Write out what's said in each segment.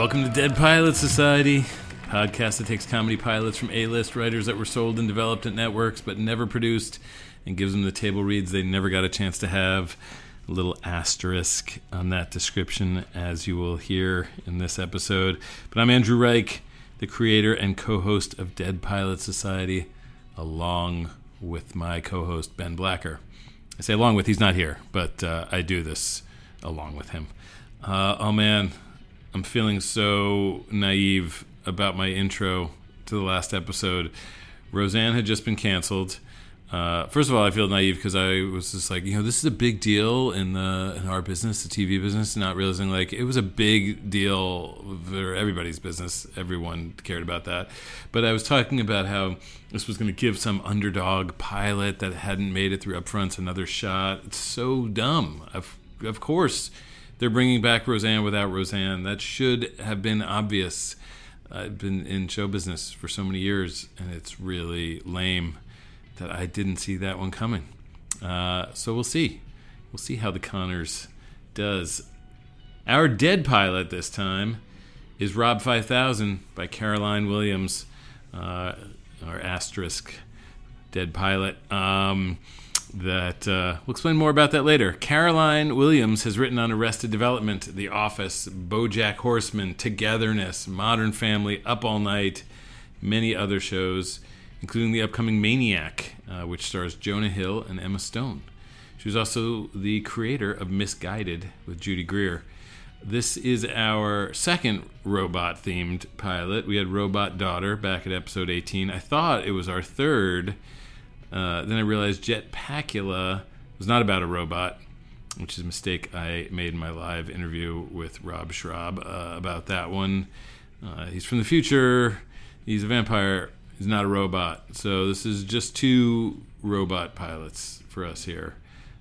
Welcome to Dead Pilot Society, podcast that takes comedy pilots from A-list writers that were sold and developed at networks but never produced, and gives them the table reads they never got a chance to have. A little asterisk on that description, as you will hear in this episode. But I'm Andrew Reich, the creator and co-host of Dead Pilot Society, along with my co-host Ben Blacker. I say along with, he's not here, but uh, I do this along with him. Uh, oh man, I'm feeling so naive about my intro to the last episode. Roseanne had just been canceled. Uh, first of all, I feel naive because I was just like, you know, this is a big deal in the in our business, the TV business, not realizing like it was a big deal for everybody's business. Everyone cared about that. But I was talking about how this was going to give some underdog pilot that hadn't made it through upfronts another shot. It's so dumb. Of, of course, they're bringing back Roseanne without Roseanne. That should have been obvious. I've been in show business for so many years, and it's really lame that I didn't see that one coming. Uh, so we'll see. We'll see how the Connors does. Our dead pilot this time is Rob 5000 by Caroline Williams, uh, our asterisk dead pilot. Um, that uh, we'll explain more about that later. Caroline Williams has written on Arrested Development, The Office, BoJack Horseman, Togetherness, Modern Family, Up All Night, many other shows, including the upcoming Maniac, uh, which stars Jonah Hill and Emma Stone. She was also the creator of Misguided with Judy Greer. This is our second robot themed pilot. We had Robot Daughter back at episode 18. I thought it was our third. Uh, then I realized Jetpackula was not about a robot, which is a mistake I made in my live interview with Rob Schrab uh, about that one. Uh, he's from the future. He's a vampire. He's not a robot. So this is just two robot pilots for us here.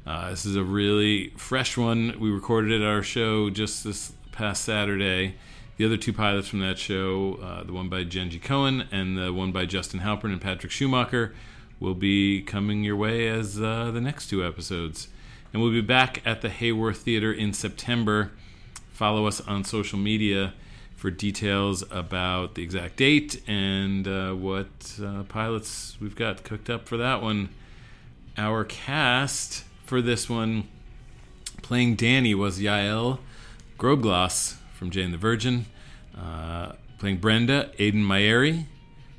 Uh, this is a really fresh one. We recorded it at our show just this past Saturday. The other two pilots from that show, uh, the one by Jenji Kohan and the one by Justin Halpern and Patrick Schumacher, will be coming your way as uh, the next two episodes. And we'll be back at the Hayworth Theater in September. Follow us on social media for details about the exact date and uh, what uh, pilots we've got cooked up for that one. Our cast for this one, playing Dani, was Yael Grobglas from Jane the Virgin. Uh, playing Brenda, Ayden Mayeri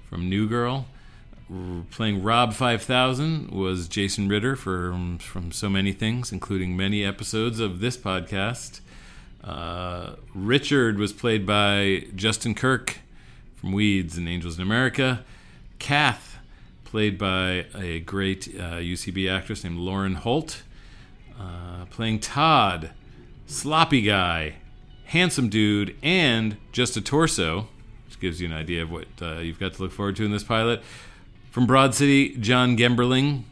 from New Girl playing Rob 5000 was Jason Ritter from, from so many things, including many episodes of this podcast. Uh, Richard was played by Justin Kirk from Weeds and Angels in America. Kath, played by a great uh, UCB actress named Lauren Holt. Uh, playing Todd, sloppy guy, handsome dude, and just a torso, which gives you an idea of what uh, you've got to look forward to in this pilot. From Broad City, John Gemberling,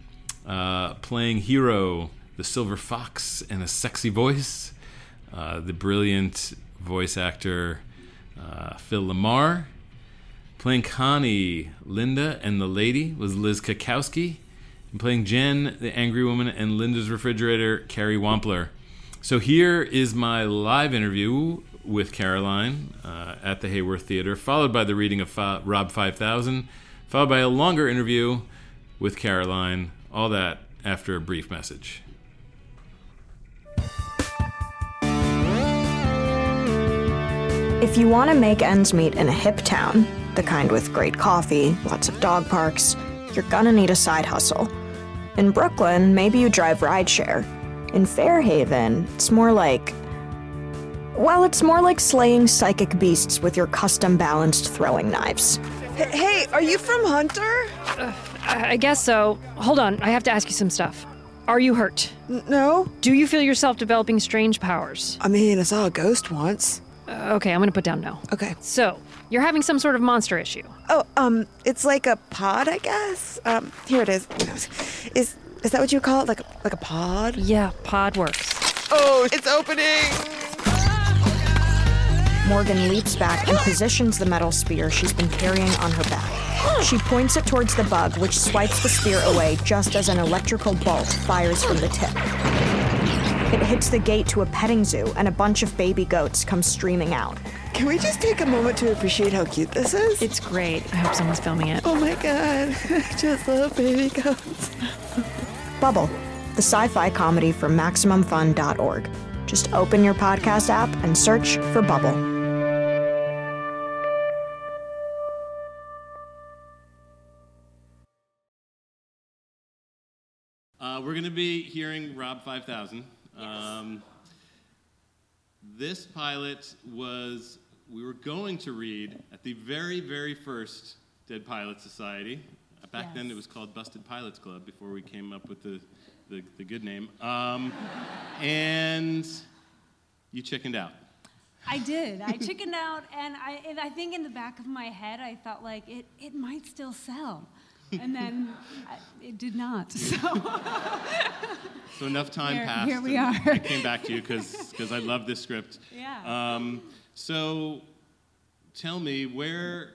uh, playing Hiro, the Silver Fox, and a sexy voice. Uh, the brilliant voice actor uh, Phil Lamarr. Playing Connie, Linda, and the Lady was Liz Cackowski. And playing Jen, the Angry Woman, and Linda's Refrigerator, Carrie Wampler. So here is my live interview with Caroline uh, at the Hayworth Theater, followed by the reading of Fa- Rob 5000 followed by a longer interview with Caroline. All that after a brief message. If you want to make ends meet in a hip town, the kind with great coffee, lots of dog parks, you're gonna need a side hustle. In Brooklyn, maybe you drive rideshare. In Fairhaven, it's more like. Well, it's more like slaying psychic beasts with your custom balanced throwing knives. Hey, are you from Hunter? Uh, I guess so. Hold on, I have to ask you some stuff. Are you hurt? N- no. Do you feel yourself developing strange powers? I mean, I saw a ghost once. Uh, okay, I'm gonna put down no. Okay. So, you're having some sort of monster issue. Oh, um, it's like a pod, I guess. Um, here it is. Is is that what you call it? Like like a pod? Yeah, pod works. Oh, it's opening. Morgan leaps back and positions the metal spear she's been carrying on her back. She points it towards the bug, which swipes the spear away just as an electrical bolt fires from the tip. It hits the gate to a petting zoo, and a bunch of baby goats come streaming out. Can we just take a moment to appreciate how cute this is? It's great. I hope someone's filming it. oh my god, I just love baby goats. Bubble, the sci fi comedy from MaximumFun.org. Just open your podcast app and search for Bubble. Uh, we're going to be hearing Rob 5000. Um, this pilot was, we were going to read at the very, very first Dead Pilot Society. Uh, Back then it was called Busted Pilots Club before we came up with the, the, the good name. Um, and you chickened out. I did. I chickened out, and I, and I think in the back of my head, I thought like it, it might still sell, and then I, it did not. So So enough time Here- passed. here we are. I came back to you because I love this script. yeah. Um, so tell me where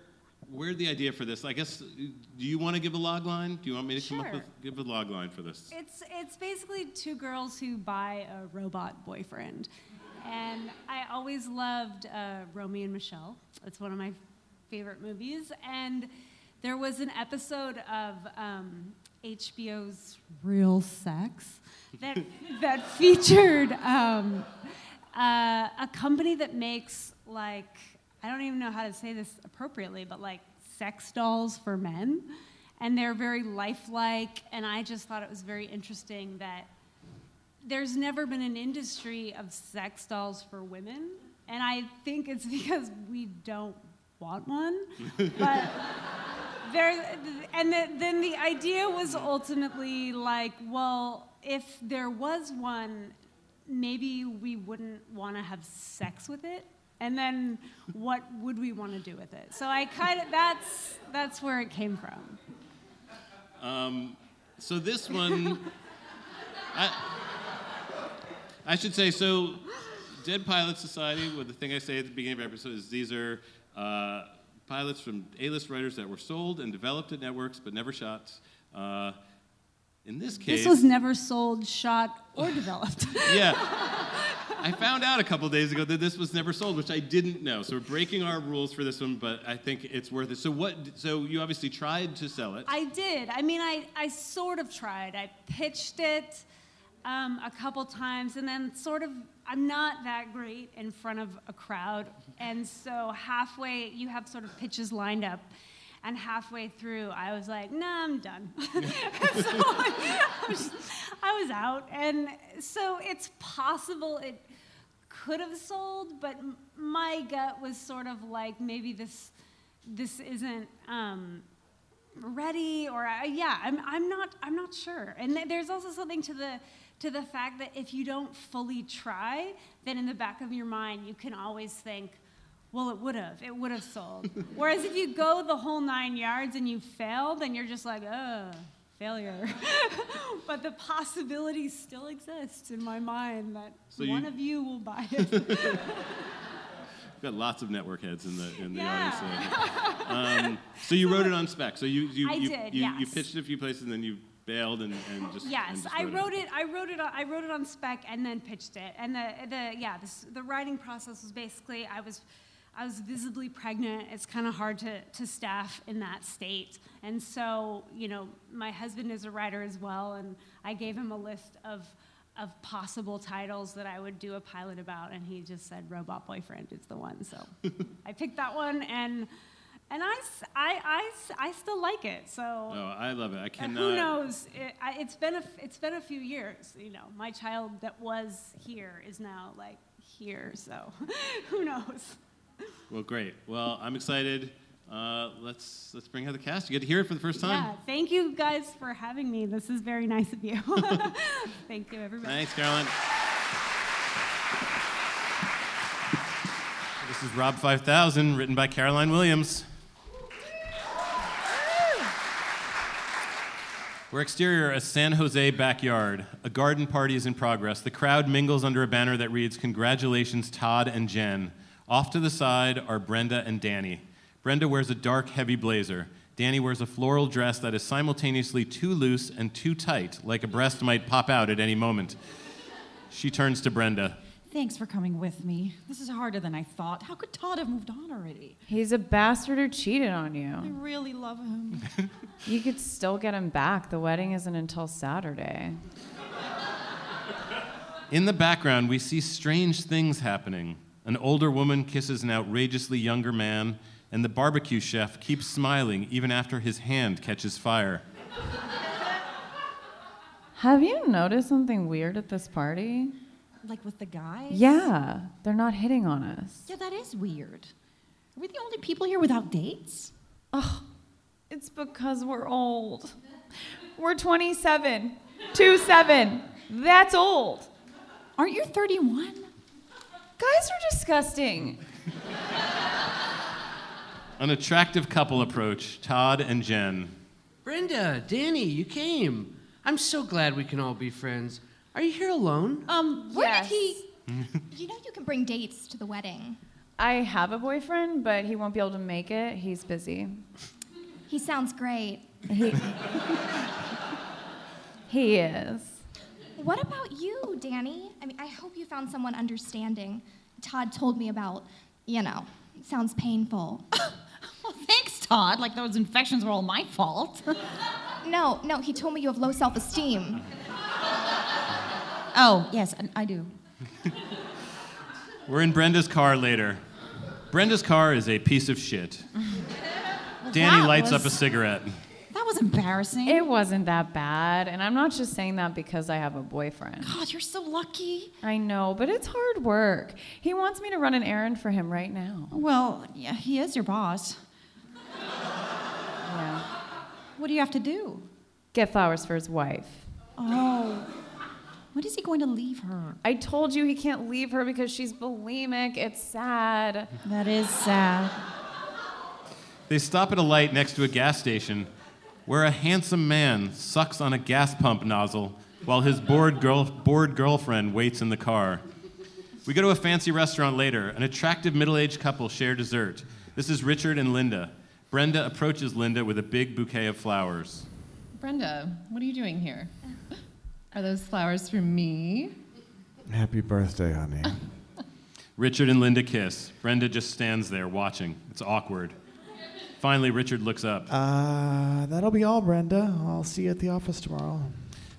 where the idea for this? I guess do you want to give a log line? Do you want me to come up with give a log line for this? It's it's basically two girls who buy a robot boyfriend, and I always loved uh, Romy and Michele. It's one of my favorite movies, and there was an episode of um, HBO's Real Sex that that featured um, uh, a company that makes like I don't even know how to say this appropriately, but like sex dolls for men. And they're very lifelike and i just thought it was very interesting that there's never been an industry of sex dolls for women. And i think it's because we don't want one. But there and the, then the idea was ultimately like well if there was one maybe we wouldn't want to have sex with it and then what would we want to do with it so i kind of that's that's where it came from So this one, I, I should say so. Dead Pilot Society. Well, the thing I say at the beginning of every episode is these are uh, pilots from A-list writers that were sold and developed at networks but never shot. Uh, in this case, this was never sold shot or developed yeah. I found out a couple days ago that this was never sold, which I didn't know. So we're breaking our rules for this one, but I think it's worth it. So what? So you obviously tried to sell it. I did. I mean, I, I sort of tried. I pitched it um, a couple times, and then sort of, I'm not that great in front of a crowd. And so halfway, you have sort of pitches lined up. And halfway through, I was like, nah, I'm done. so I was, I was out. And so it's possible it could have sold, but my gut was sort of like maybe this, this isn't. Um, ready or uh, yeah I'm, I'm not i'm not sure and th- there's also something to the to the fact that if you don't fully try then in the back of your mind you can always think well it would have it would have sold whereas if you go the whole nine yards and you fail then you're just like oh failure but the possibility still exists in my mind that So you- one of you will buy it We've got lots of network heads in the in the Yeah. audience. Um, so you wrote it on spec. So you you I you, did, you, you pitched it a few places and then you bailed and, and just and Yes, just I wrote it. I wrote it. On, I wrote it on spec and then pitched it. And the the yeah, this, the writing process was basically I was. I was visibly pregnant. It's kind of hard to, to staff in that state. And so, you know, my husband is a writer as well, and I gave him a list of, of possible titles that I would do a pilot about, and he just said Robot Boyfriend is the one. So I picked that one, and, and I I I still like it. So Oh, I love it. I cannot. who knows? It, I, it's been a f- it's been a few years. You know, my child that was here is now like here. So, who knows? Well, great. Well, I'm excited. Uh, let's let's bring out the cast. You get to hear it for the first time. Yeah. Thank you guys for having me. This is very nice of you. thank you, everybody. Thanks, Caroline. This is Rob 5000, written by Caroline Williams. We're exterior a San Jose backyard. A garden party is in progress. The crowd mingles under a banner that reads, Congratulations, Todd and Jen. Off to the side are Brenda and Dani. Brenda wears a dark, heavy blazer. Dani wears a floral dress that is simultaneously too loose and too tight, like a breast might pop out at any moment. She turns to Brenda. Thanks for coming with me. This is harder than I thought. How could Todd have moved on already? He's a bastard who cheated on you. I really love him. You could still get him back. The wedding isn't until Saturday. In the background, we see strange things happening. An older woman kisses an outrageously younger man, and the barbecue chef keeps smiling even after his hand catches fire. Have you noticed something weird at this party? Like with the guys? Yeah, they're not hitting on us. Yeah, that is weird. Are we the only people here without dates? Oh, it's because we're old. We're 27. 2 7. That's old. Aren't you 31? Guys are disgusting. An attractive couple approach Todd and Jen. Brenda, Dani, you came. I'm so glad we can all be friends. Are you here alone? Um, Where Yes. did he? you know you can bring dates to the wedding. I have a boyfriend, but he won't be able to make it. He's busy. He sounds great. He, he is. What about you, Dani? I mean, I hope you found someone understanding. Todd told me about, you know, sounds painful. well, thanks, Todd. Like those infections were all my fault. no, no, he told me you have low self esteem. Oh, yes, I- I do. We're in Brenda's car later. Brenda's car is a piece of shit. Dani that lights was- up a cigarette. That was embarrassing. It wasn't that bad, and I'm not just saying that because I have a boyfriend. God, you're so lucky. I know, but it's hard work. He wants me to run an errand for him right now. Well, yeah, he is your boss. Yeah. What do you have to do? Get flowers for his wife. Oh. When is he going to leave her? I told you he can't leave her because she's bulimic. It's sad. That is sad. They stop at a light next to a gas station where a handsome man sucks on a gas pump nozzle while his bored, girl, bored girlfriend waits in the car. We go to a fancy restaurant later. An attractive middle aged couple share dessert. This is Richard and Linda. Brenda approaches Linda with a big bouquet of flowers. Brenda, what are you doing here? Are those flowers for me? Happy birthday, honey. Richard and Linda kiss. Brenda just stands there watching. It's awkward. Finally, Richard looks up. Uh, that'll be all, Brenda. I'll see you at the office tomorrow.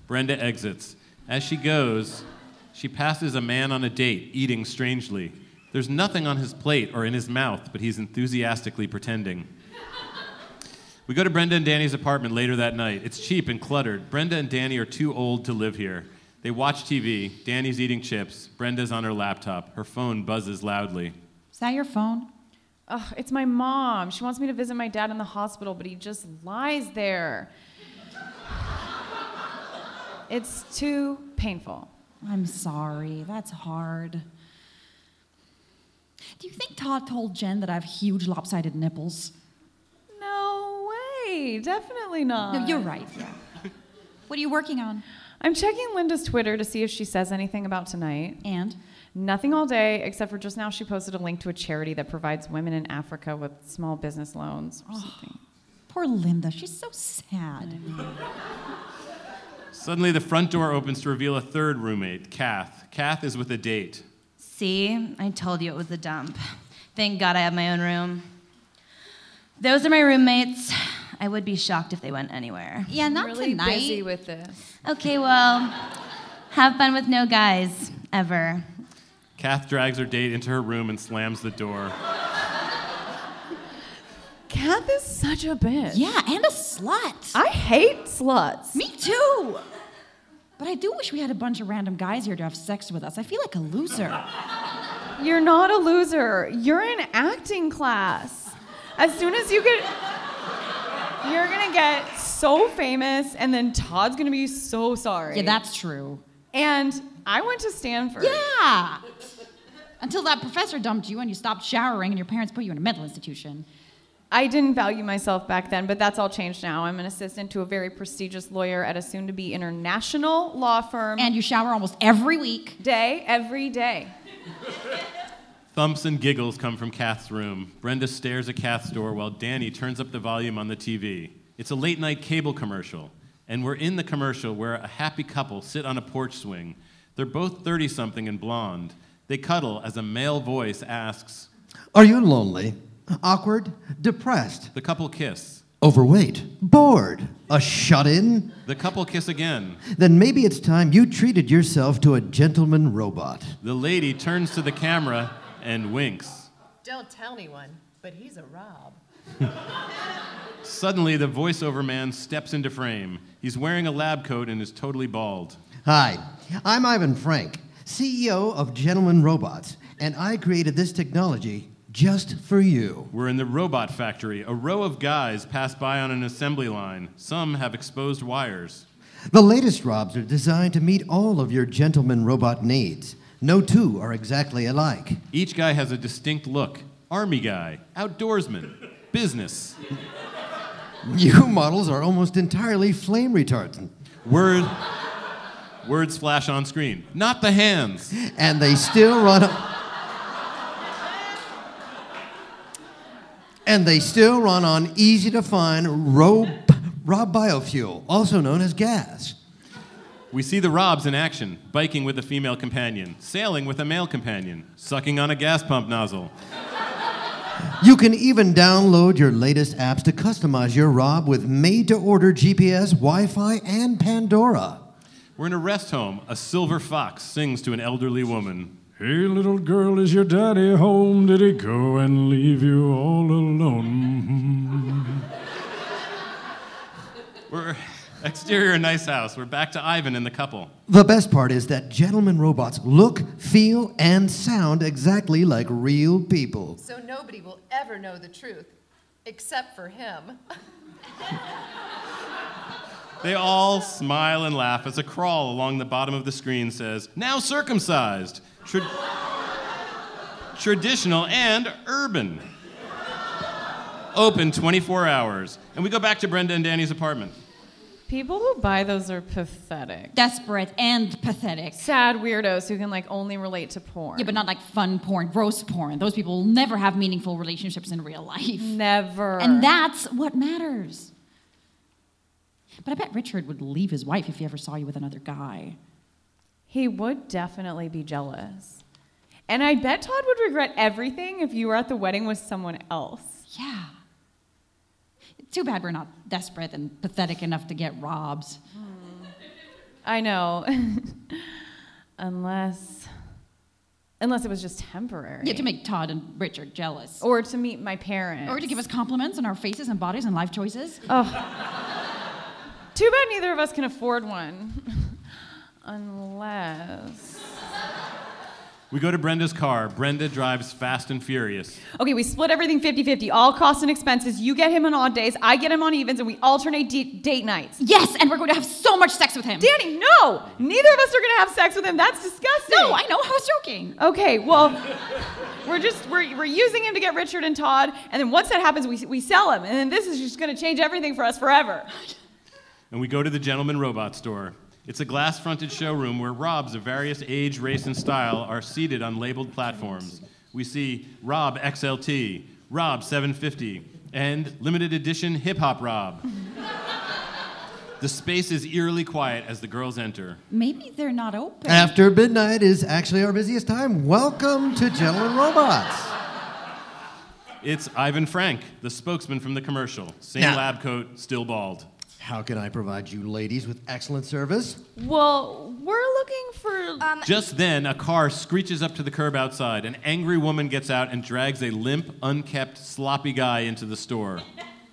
Brenda exits. As she goes, she passes a man on a date, eating strangely. There's nothing on his plate or in his mouth, but he's enthusiastically pretending. We go to Brenda and Dani's apartment later that night. It's cheap and cluttered. Brenda and Dani are too old to live here. They watch TV. Dani's eating chips. Brenda's on her laptop. Her phone buzzes loudly. Is that your phone? Ugh, it's my mom. She wants me to visit my dad in the hospital, but he just lies there. It's too painful. I'm sorry. That's hard. Do you think Todd told Jen that I have huge lopsided nipples? No way. Definitely not. No, you're right, yeah. What are you working on? I'm checking Linda's Twitter to see if she says anything about tonight. And? Nothing all day, except for just now she posted a link to a charity that provides women in Africa with small business loans or something. Poor Linda. She's so sad. Suddenly, the front door opens to reveal a third roommate, Kath. Kath is with a date. See, I told you it was a dump. Thank God I have my own room. Those are my roommates. I would be shocked if they went anywhere. Yeah, not really tonight. busy with this. Okay, well, have fun with no guys, ever. Kath drags her date into her room and slams the door. Kath is such a bitch. Yeah, and a slut. I hate sluts. Me too. But I do wish we had a bunch of random guys here to have sex with us. I feel like a loser. You're not a loser. You're in acting class. As soon as you get. You're gonna get so famous, and then Todd's gonna be so sorry. Yeah, that's true. And I went to Stanford. Yeah. Until that professor dumped you and you stopped showering and your parents put you in a mental institution. I didn't value myself back then, but that's all changed now. I'm an assistant to a very prestigious lawyer at a soon to be international law firm. And you shower almost every week. day, every day. Thumps and giggles come from Kath's room. Brenda stares at Kath's door while Dani turns up the volume on the TV. It's a late night cable commercial, and we're in the commercial where a happy couple sit on a porch swing. They're both 30 something and blonde. They cuddle as a male voice asks, Are you lonely? Awkward? Depressed? The couple kiss. Overweight? Bored? A shut in? The couple kiss again. Then maybe it's time you treated yourself to a gentleman robot. The lady turns to the camera and winks. Don't tell anyone, but he's a Rob. Suddenly, the voiceover man steps into frame. He's wearing a lab coat and is totally bald. Hi, I'm Ivan Frank, CEO of Gentleman Robots, and I created this technology just for you. We're in the robot factory. A row of guys pass by on an assembly line. Some have exposed wires. The latest Robs are designed to meet all of your gentleman robot needs. No two are exactly alike. Each guy has a distinct look army guy, outdoorsman, business. New models are almost entirely flame retardant. Word, words flash on screen. Not the hands. And they still run. and they still run on easy to find Rob, Rob biofuel, also known as gas. We see the Robs in action, biking with a female companion, sailing with a male companion, sucking on a gas pump nozzle. You can even download your latest apps to customize your Rob with made to order GPS, Wi Fi, and Pandora. We're in a rest home. A silver fox sings to an elderly woman. Hey, little girl, is your daddy home? Did he go and leave you all alone? We're exterior nice house. We're back to Ivan and the couple. The best part is that gentleman robots look, feel, and sound exactly like real people. So nobody will ever know the truth, except for him. They all smile and laugh as a crawl along the bottom of the screen says, Now circumcised. Tra- traditional and urban. Open 24 hours. And we go back to Brenda and Dani's apartment. People who buy those are pathetic. Desperate and pathetic. Sad weirdos who can like only relate to porn. Yeah, but not like fun porn, gross porn. Those people will never have meaningful relationships in real life. Never. And that's what matters. But I bet Richard would leave his wife if he ever saw you with another guy. He would definitely be jealous. And I bet Todd would regret everything if you were at the wedding with someone else. Yeah. Too bad we're not desperate and pathetic enough to get Robs. Hmm. I know. unless unless it was just temporary. Yeah, to make Todd and Richard jealous. or to meet my parents. Or to give us compliments on our faces and bodies and life choices. Oh. Too bad neither of us can afford one. Unless. We go to Brenda's car. Brenda drives fast and furious. Okay, we split everything 50 50, all costs and expenses. You get him on odd days, I get him on evens, and we alternate de- date nights. Yes, and we're going to have so much sex with him. Dani, no! Neither of us are gonna have sex with him. That's disgusting. No, I know. I was joking. Okay, well, we're just we're, we're using him to get Richard and Todd, and then once that happens, we, we sell him, and then this is just gonna change everything for us forever. And we go to the Gentleman Robot Store. It's a glass fronted showroom where Robs of various age, race, and style are seated on labeled platforms. We see Rob XLT, Rob 750, and limited edition Hip Hop Rob. the space is eerily quiet as the girls enter. Maybe they're not open. After midnight is actually our busiest time. Welcome to Gentleman Robots. It's Ivan Frank, the spokesman from the commercial. Same Now- lab coat, still bald. How can I provide you ladies with excellent service? Well, we're looking for. Um, Just then, a car screeches up to the curb outside. An angry woman gets out and drags a limp, unkept, sloppy guy into the store.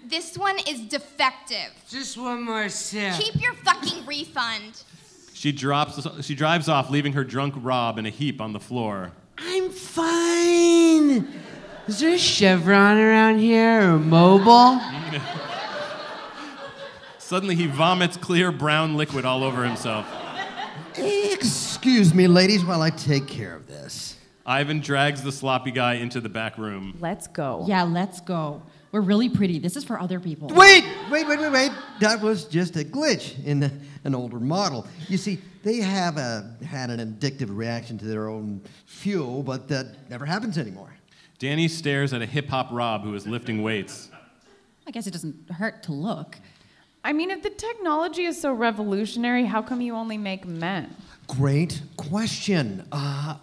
This one is defective. Just one more sip. Keep your fucking refund. She drops. She drives off, leaving her drunk Rob in a heap on the floor. I'm fine. Is there a Chevron around here or Mobil? Suddenly, he vomits clear brown liquid all over himself. Excuse me, ladies, while I take care of this. Ivan drags the sloppy guy into the back room. Let's go. Yeah, let's go. We're really pretty. This is for other people. Wait, wait, wait, wait, wait. That was just a glitch in the, an older model. You see, they have a, had an addictive reaction to their own fuel, but that never happens anymore. Dani stares at a hip hop Rob who is lifting weights. I guess it doesn't hurt to look. I mean, if the technology is so revolutionary, how come you only make men? Great question. Uh,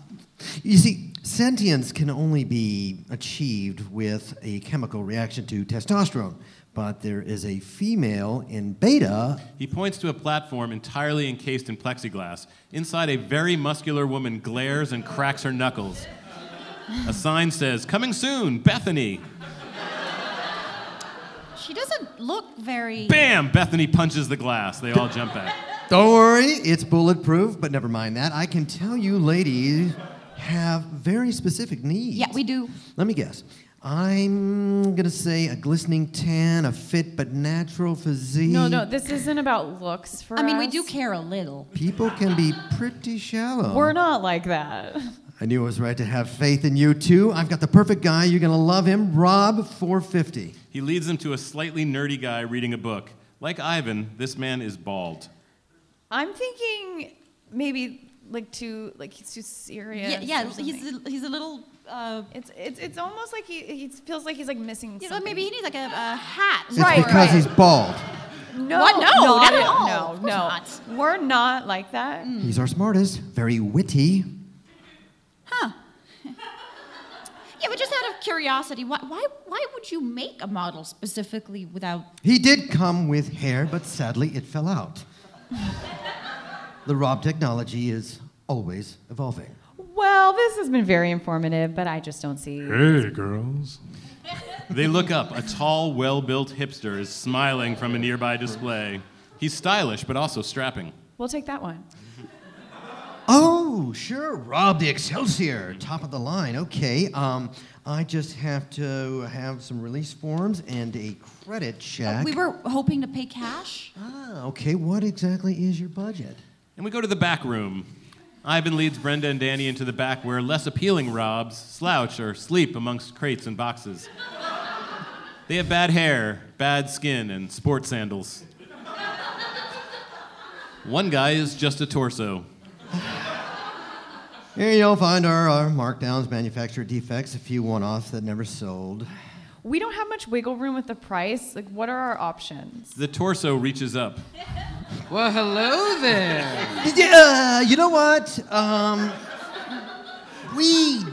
you see, sentience can only be achieved with a chemical reaction to testosterone, but there is a female in beta. He points to a platform entirely encased in plexiglass. Inside, a very muscular woman glares and cracks her knuckles. A sign says, Coming soon, Bethany. She doesn't look very. Bam! Bethany punches the glass. They all jump back. Don't worry, it's bulletproof, but never mind that. I can tell you, ladies have very specific needs. Yeah, we do. Let me guess. I'm gonna say a glistening tan, a fit but natural physique. No, no, this isn't about looks for I mean, we us. do care a little. People can be pretty shallow. We're not like that. I knew it was right to have faith in you too. I've got the perfect guy. You're gonna love him. Rob 450. He leads them to a slightly nerdy guy reading a book. Like Ivan, this man is bald. I'm thinking maybe like too like he's too serious. Yeah, yeah he's a, he's a little. Uh, it's it's it's almost like he he feels like he's like missing you know, something. maybe he needs like a, a hat. It's because he's bald. No, What? No, not at all. No, no, course we're not like that. He's our smartest, very witty. Huh. Yeah, but just out of curiosity, why, why, why would you make a model specifically without. He did come with hair, but sadly it fell out. the Rob technology is always evolving. Well, this has been very informative, but I just don't see. Hey, girls. They look up. A tall, well built hipster is smiling from a nearby display. He's stylish, but also strapping. We'll take that one. Oh, sure, Rob the Excelsior, top of the line. Okay, um, I just have to have some release forms and a credit check. We were hoping to pay cash. Ah, okay, what exactly is your budget? And we go to the back room. Ivan leads Brenda and Dani into the back where less appealing Robs slouch or sleep amongst crates and boxes. They have bad hair, bad skin, and sports sandals. One guy is just a torso. Here you'll find our, our markdowns, manufacturer defects, a few one offs that never sold. We don't have much wiggle room with the price. Like, what are our options? The torso reaches up. Well, hello there. Yeah, you know what? Um, we.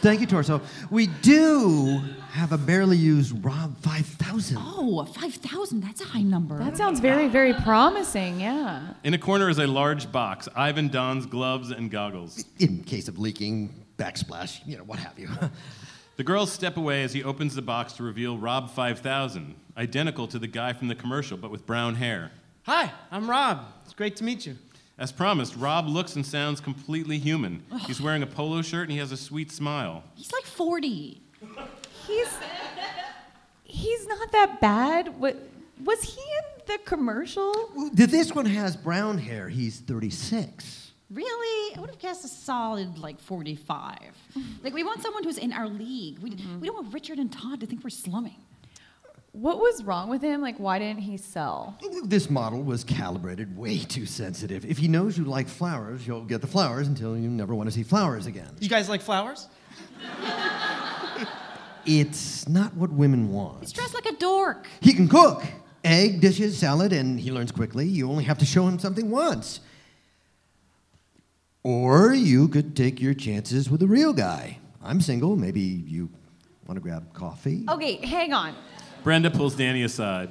Thank you, Torso. We do have a barely used Rob 5000. Oh, 5,000. That's a high number. That sounds very, very promising. Yeah. In a corner is a large box. Ivan dons gloves and goggles. In case of leaking, backsplash, you know, what have you. The girls step away as he opens the box to reveal Rob 5000, identical to the guy from the commercial, but with brown hair. Hi, I'm Rob. It's great to meet you. As promised, Rob looks and sounds completely human. He's wearing a polo shirt and he has a sweet smile. He's like 40. He's he's not that bad. What was he in the commercial? this one has brown hair. He's 36. Really? I would have guessed a solid like 45. like, we want someone who's in our league. We, mm-hmm. we don't want Richard and Todd to think we're slumming. What was wrong with him? Like, why didn't he sell? This model was calibrated way too sensitive. If he knows you like flowers, you'll get the flowers until you never want to see flowers again. You guys like flowers? It's not what women want. He's dressed like a dork. He can cook egg, dishes, salad, and he learns quickly. You only have to show him something once. Or you could take your chances with a real guy. I'm single. Maybe you want to grab coffee. Okay, hang on. Brenda pulls Dani aside.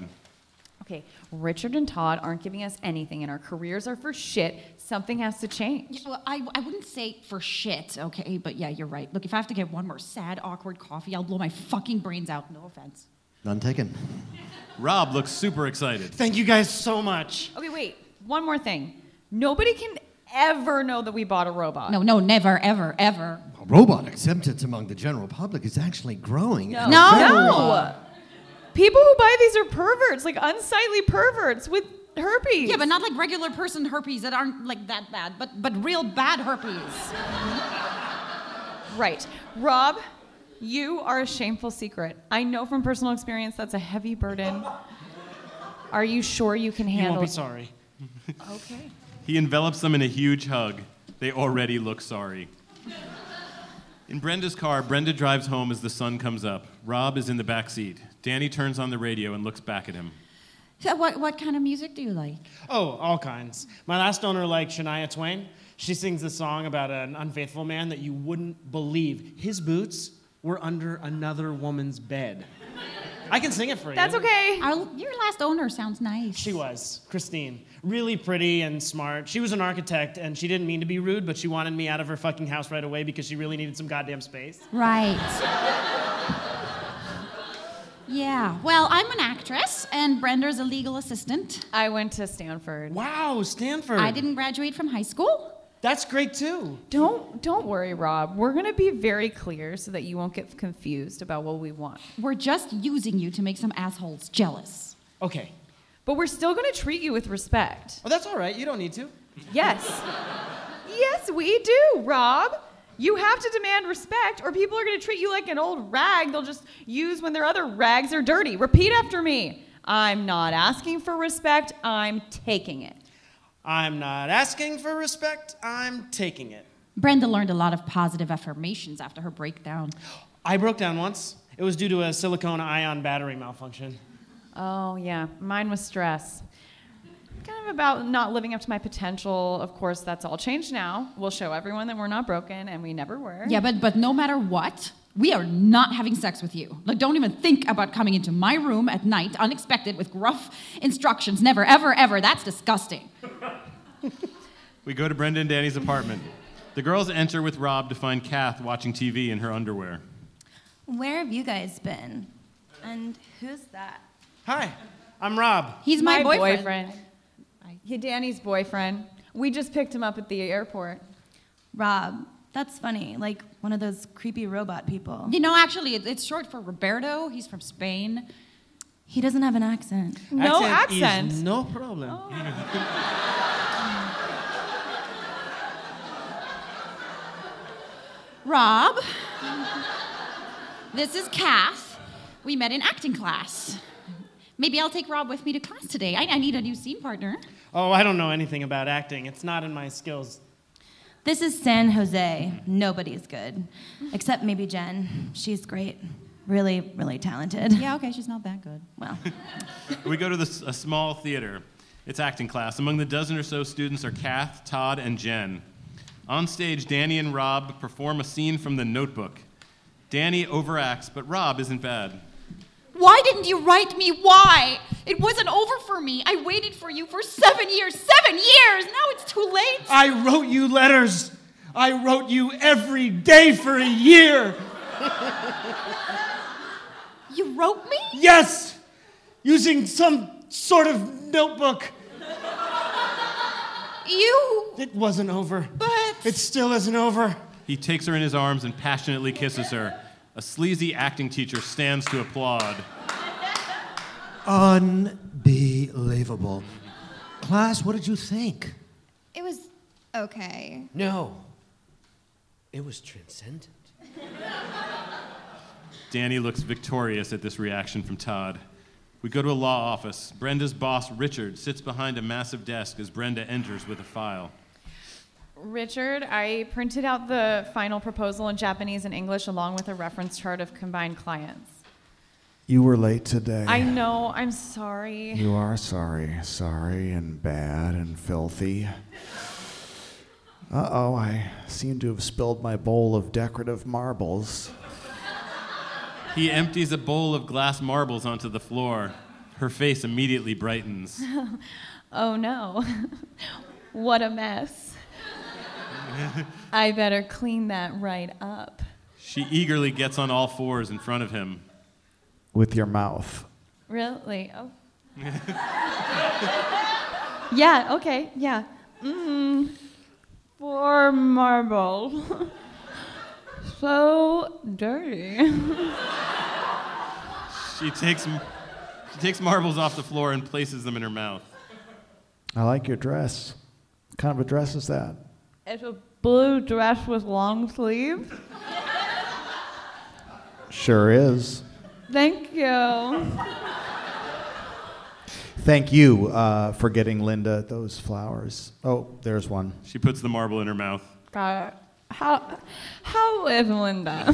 Okay, Richard and Todd aren't giving us anything, and our careers are for shit. Something has to change. Yeah, well, I, I wouldn't say for shit, okay? But yeah, you're right. Look, if I have to get one more sad, awkward coffee, I'll blow my fucking brains out. No offense. None taken. Rob looks super excited. Thank you guys so much. Okay, wait. One more thing. Nobody can ever know that we bought a robot. No, no, never, ever, ever. Robot acceptance among the general public is actually growing. No. No. People who buy these are perverts, like unsightly perverts with herpes. Yeah, but not like regular person herpes that aren't like that bad, but but real bad herpes. Right. Rob, you are a shameful secret. I know from personal experience that's a heavy burden. Are you sure you can You handle won't be sorry. Okay. He envelops them in a huge hug. They already look sorry. In Brenda's car, Brenda drives home as the sun comes up. Rob is in the back seat. Dani turns on the radio and looks back at him. So what, what kind of music do you like? Oh, all kinds. My last owner liked Shania Twain. She sings this song about an unfaithful man that you wouldn't believe. His boots were under another woman's bed. I can sing it for you. That's okay. Our, your last owner sounds nice. She was, Christine. Really pretty and smart. She was an architect and she didn't mean to be rude, but she wanted me out of her fucking house right away because she really needed some goddamn space. Right. yeah. Well, I'm an actress, and Brenda's a legal assistant. I went to Stanford. Wow, Stanford. I didn't graduate from high school. That's great too. Don't don't worry, Rob. We're gonna be very clear so that you won't get confused about what we want. We're just using you to make some assholes jealous. Okay. But we're still gonna treat you with respect. Oh, that's all right. You don't need to. Yes. yes, we do, Rob. You have to demand respect, or people are gonna treat you like an old rag they'll just use when their other rags are dirty. Repeat after me. I'm not asking for respect, I'm taking it. I'm not asking for respect, I'm taking it. Brenda learned a lot of positive affirmations after her breakdown. I broke down once. It was due to a silicone ion battery malfunction. Oh, yeah. Mine was stress. Kind of about not living up to my potential. Of course, that's all changed now. We'll show everyone that we're not broken, and we never were. Yeah, but but no matter what, we are not having sex with you. Like, don't even think about coming into my room at night, unexpected, with gruff instructions. Never, ever, ever. That's disgusting. We go to Brenda and Dani's apartment. The girls enter with Rob to find Kath watching TV in her underwear. Where have you guys been? And who's that? Hi, I'm Rob. He's my my boyfriend. boyfriend. He Dani's boyfriend. We just picked him up at the airport. Rob. That's funny. Like one of those creepy robot people. You know, actually, it- it's short for Roberto. He's from Spain. He doesn't have an accent. No is accent. no problem. Oh. Rob, this is Kath. We met in acting class. Maybe I'll take Rob with me to class today. I, I need a new scene partner. Oh, I don't know anything about acting. It's not in my skills. This is San Jose. Nobody's good. Except maybe Jen. She's great. Really, really talented. Yeah, okay, she's not that good. Well, We go to this, a small theater. It's acting class. Among the dozen or so students are Kath, Todd, and Jen. On stage, Dani and Rob perform a scene from the notebook. Dani overacts, but Rob isn't bad. Why didn't you write me why? It wasn't over for me. I waited for you for seven years. Seven years! Now it's too late. I wrote you letters. I wrote you every day for a year. You wrote me? Yes, using some sort of notebook. You. It wasn't over. But. It still isn't over. He takes her in his arms and passionately kisses her. A sleazy acting teacher stands to applaud. Unbelievable. Class, what did you think? It was okay. No. It was transcendent. Dani looks victorious at this reaction from Todd. We go to a law office. Brenda's boss, Richard, sits behind a massive desk as Brenda enters with a file. Richard, I printed out the final proposal in Japanese and English along with a reference chart of combined clients. You were late today. I know, I'm sorry. You are sorry. Sorry and bad and filthy. Uh oh, I seem to have spilled my bowl of decorative marbles. He empties a bowl of glass marbles onto the floor. Her face immediately brightens. oh no. what a mess. I better clean that right up. She eagerly gets on all fours in front of him. With your mouth. Really? Oh. yeah, okay, yeah. Mm. Four marble. so dirty. She takes, she takes marbles off the floor and places them in her mouth. I like your dress. What kind of a dress is that? It's a blue dress with long sleeves. Sure is. Thank you. Thank you uh, for getting Linda those flowers. Oh, there's one. She puts the marble in her mouth. Uh, how, how is Linda?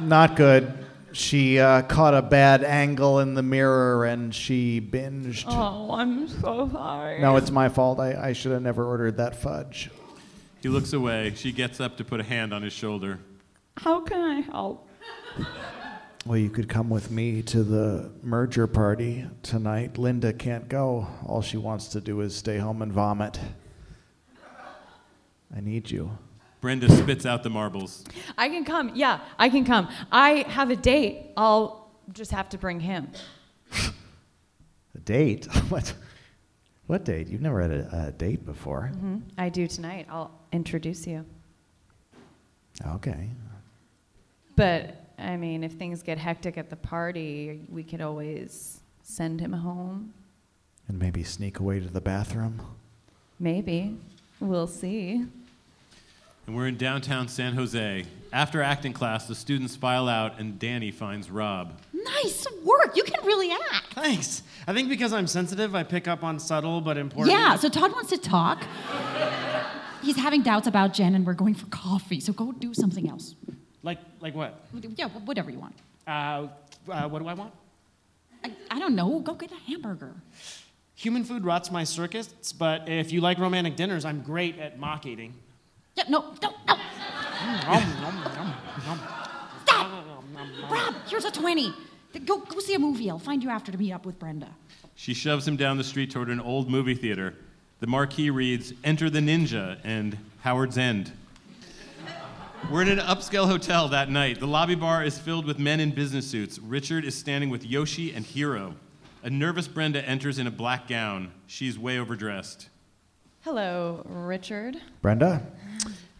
Not good. She uh, caught a bad angle in the mirror and she binged. Oh, I'm so sorry. No, it's my fault. I, I should have never ordered that fudge. He looks away. She gets up to put a hand on his shoulder. How can I help? Well, you could come with me to the merger party tonight. Linda can't go. All she wants to do is stay home and vomit. I need you. Brenda spits out the marbles. I can come. Yeah, I can come. I have a date. I'll just have to bring him. A date? what? What date? You've never had a, a date before. hmm I do tonight. I'll introduce you. Okay. But I mean, if things get hectic at the party, we could always send him home. And maybe sneak away to the bathroom. Maybe. We'll see. And we're in downtown San Jose. After acting class, the students file out, and Dani finds Rob. Nice work. You can really act. Thanks. I think because I'm sensitive, I pick up on subtle but important. Yeah, so Todd wants to talk. He's having doubts about Jen, and we're going for coffee, so go do something else. Like, like what? Yeah, whatever you want. Uh, uh, what do I want? I, I don't know. Go get a hamburger. Human food rots my circuits, but if you like romantic dinners, I'm great at mock eating. Yeah, no, no, no. Rob, here's a 20. Go, go see a movie. I'll find you after to meet up with Brenda. She shoves him down the street toward an old movie theater. The marquee reads Enter the Ninja and Howard's End. We're in an upscale hotel that night. The lobby bar is filled with men in business suits. Richard is standing with Yoshi and Hiro. A nervous Brenda enters in a black gown. She's way overdressed. Hello, Richard. Brenda,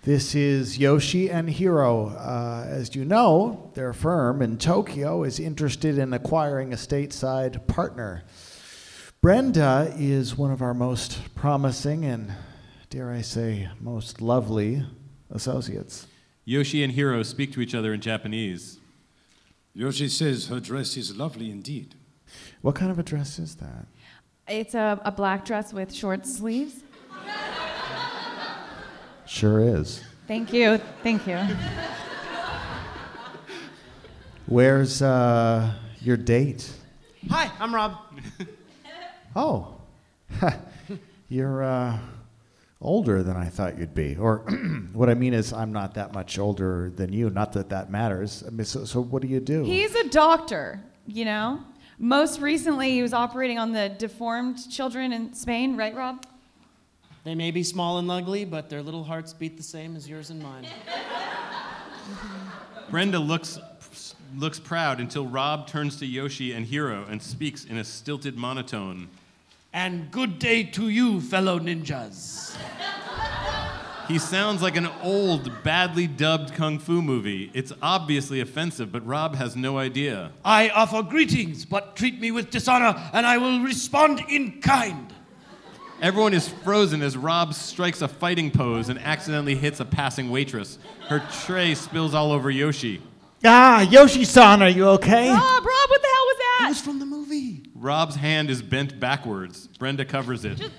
this is Yoshi and Hiro. Uh, as you know, their firm in Tokyo is interested in acquiring a stateside partner. Brenda is one of our most promising and, dare I say, most lovely associates. Yoshi and Hiro speak to each other in Japanese. Yoshi says her dress is lovely indeed. What kind of a dress is that? It's a, a black dress with short sleeves. Sure is. Thank you. Thank you. Where's uh, your date? Hi, I'm Rob. Oh, you're uh, older than I thought you'd be. Or what I mean is, I'm not that much older than you. Not that that matters. I mean, so, so what do you do? He's a doctor, you know? Most recently, he was operating on the deformed children in Spain, right, Rob? They may be small and ugly, but their little hearts beat the same as yours and mine. Brenda looks looks proud until Rob turns to Yoshi and Hiro and speaks in a stilted monotone. And good day to you, fellow ninjas. He sounds like an old, badly dubbed kung fu movie. It's obviously offensive, but Rob has no idea. I offer greetings, but treat me with dishonor, and I will respond in kind. Everyone is frozen as Rob strikes a fighting pose and accidentally hits a passing waitress. Her tray spills all over Yoshi. Ah, Yoshi-san, are you okay? Rob, Rob, what the hell was that? It was from the movie. Rob's hand is bent backwards. Brenda covers it.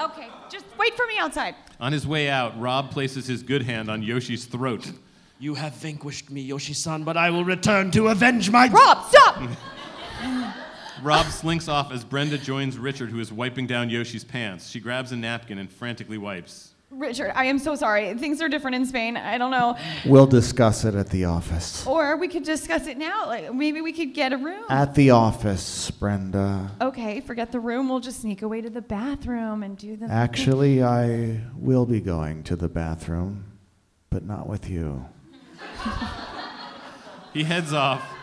Okay, just wait for me outside. On his way out, Rob places his good hand on Yoshi's throat. You have vanquished me, Yoshi-san, but I will return to avenge my. Rob, stop! Rob slinks off as Brenda joins Richard, who is wiping down Yoshi's pants. She grabs a napkin and frantically wipes. Richard, I am so sorry. Things are different in Spain. I don't know. We'll discuss it at the office. Or we could discuss it now. Like maybe we could get a room. At the office, Brenda. Okay, forget the room. We'll just sneak away to the bathroom and do the. Actually, I will be going to the bathroom, but not with you. He heads off,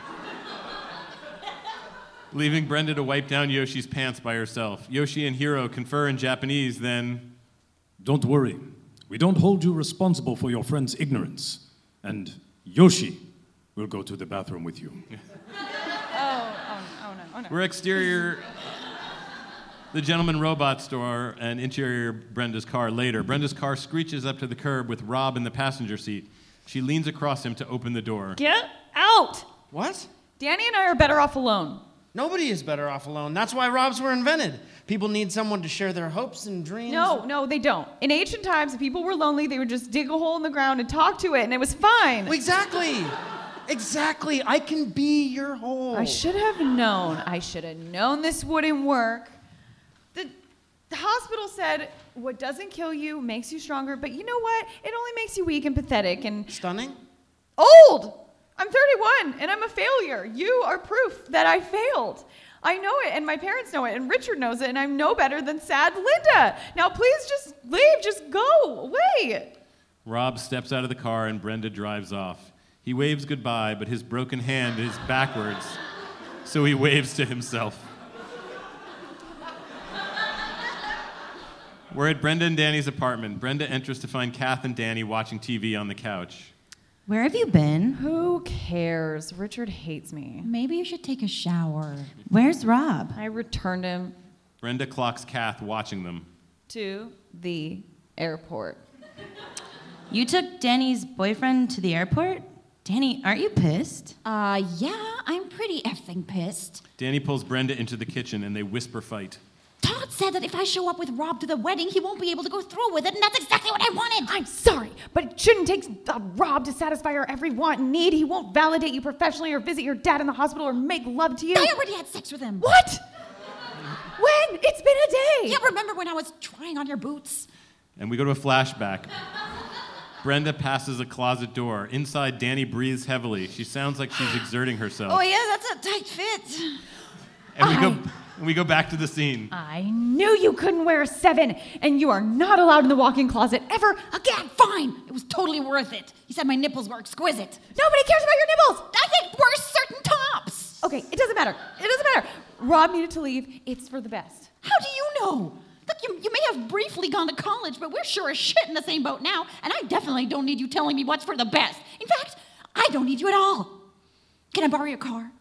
leaving Brenda to wipe down Yoshi's pants by herself. Yoshi and Hiro confer in Japanese, then. Don't worry. We don't hold you responsible for your friend's ignorance. And Yoshi will go to the bathroom with you. Oh, oh, oh no, oh no. We're exterior. The gentleman robot store and interior Brenda's car later. Brenda's car screeches up to the curb with Rob in the passenger seat. She leans across him to open the door. Get out! What? Dani and I are better off alone. Nobody is better off alone. That's why Robs were invented. People need someone to share their hopes and dreams. No, no, they don't. In ancient times, if people were lonely, they would just dig a hole in the ground and talk to it, and it was fine. Exactly. Exactly. I can be your hole. I should have known. I should have known this wouldn't work. The, the hospital said what doesn't kill you makes you stronger, but you know what? It only makes you weak and pathetic and Stunning? old. I'm 31 and I'm a failure. You are proof that I failed. I know it, and my parents know it, and Richard knows it, and I'm no better than sad Linda. Now, please just leave, just go away. Rob steps out of the car and Brenda drives off. He waves goodbye, but his broken hand is backwards, so he waves to himself. We're at Brenda and Dani's apartment. Brenda enters to find Kath and Dani watching TV on the couch. Where have you been? Who cares? Richard hates me. Maybe you should take a shower. Where's Rob? I returned him Brenda clocks Kath watching them. to the airport. You took Dani's boyfriend to the airport? Dani, aren't you pissed? Uh, yeah, I'm pretty effing pissed. Dani pulls Brenda into the kitchen and they whisper fight. Todd said that if I show up with Rob to the wedding, he won't be able to go through with it, and that's exactly what I wanted. I'm sorry, but it shouldn't take uh, Rob to satisfy our every want and need. He won't validate you professionally or visit your dad in the hospital or make love to you. I already had sex with him. What? When? It's been a day. Yeah, remember when I was trying on your boots? And we go to a flashback. Brenda passes a closet door. Inside, Dani breathes heavily. She sounds like she's exerting herself. Oh, yeah, that's a tight fit. And we go and we go back to the scene. I knew you couldn't wear a seven, and you are not allowed in the walk-in closet ever Again, fine. It was totally worth it. He said my nipples were exquisite. Nobody cares about your nipples. I think we're certain tops. Okay, it doesn't matter. It doesn't matter. Rob needed to leave. It's for the best. How do you know? Look, you, you may have briefly gone to college, but we're sure as shit in the same boat now, and I definitely don't need you telling me what's for the best. In fact, I don't need you at all. Can I borrow your car?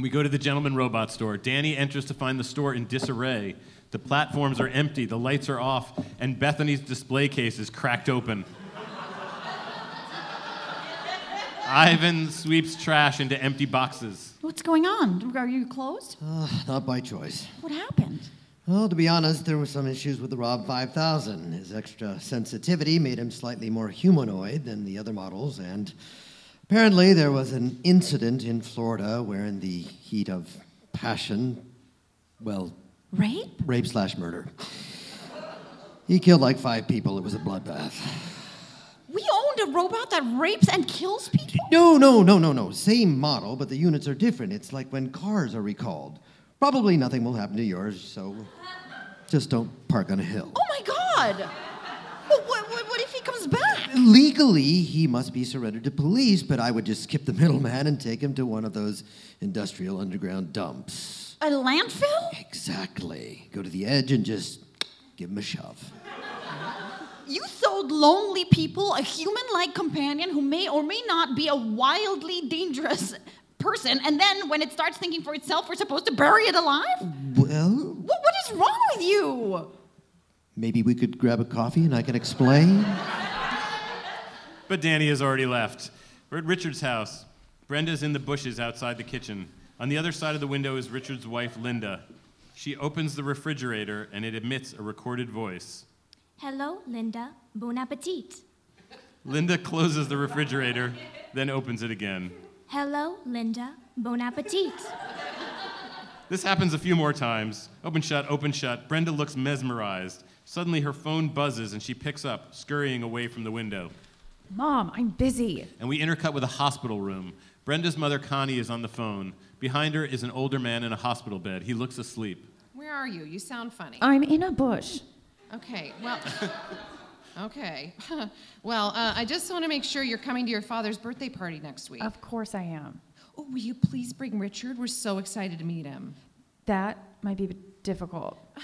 And we go to the gentleman robot store. Dani enters to find the store in disarray. The platforms are empty, the lights are off, and Bethany's display case is cracked open. Ivan sweeps trash into empty boxes. What's going on? Are you closed? Uh, not by choice. What happened? Well, to be honest, there were some issues with the Rob 5000. His extra sensitivity made him slightly more humanoid than the other models, and apparently there was an incident in Florida where, in the heat of passion, well, Rape? rape slash murder, he killed like five people. It was a bloodbath. We owned a robot that rapes and kills people? No, no, no, no, no. Same model, but the units are different. It's like when cars are recalled. Probably nothing will happen to yours, so just don't park on a hill. Oh my god! Well, what, what, what if he comes back? Legally, he must be surrendered to police, but I would just skip the middleman and take him to one of those industrial underground dumps. A landfill? Exactly. Go to the edge and just give him a shove. You sold lonely people a human like companion who may or may not be a wildly dangerous person, and then when it starts thinking for itself, we're supposed to bury it alive? Well, What, what is wrong with you? maybe we could grab a coffee and I can explain. But Dani has already left. We're at Richard's house. Brenda's in the bushes outside the kitchen. On the other side of the window is Richard's wife, Linda. She opens the refrigerator and it emits a recorded voice. Hello, Linda. Bon appetit. Linda closes the refrigerator, then opens it again. Hello, Linda. Bon appetit. This happens a few more times. Open shut, open shut. Brenda looks mesmerized. Suddenly her phone buzzes and she picks up, scurrying away from the window. Mom, I'm busy. And we intercut with a hospital room. Brenda's mother, Connie, is on the phone. Behind her is an older man in a hospital bed. He looks asleep. Where are you? You sound funny. I'm in a bush. Okay, well. okay. well, uh, I just want to make sure you're coming to your father's birthday party next week. Of course I am. Oh, will you please bring Richard? We're so excited to meet him. That might be difficult.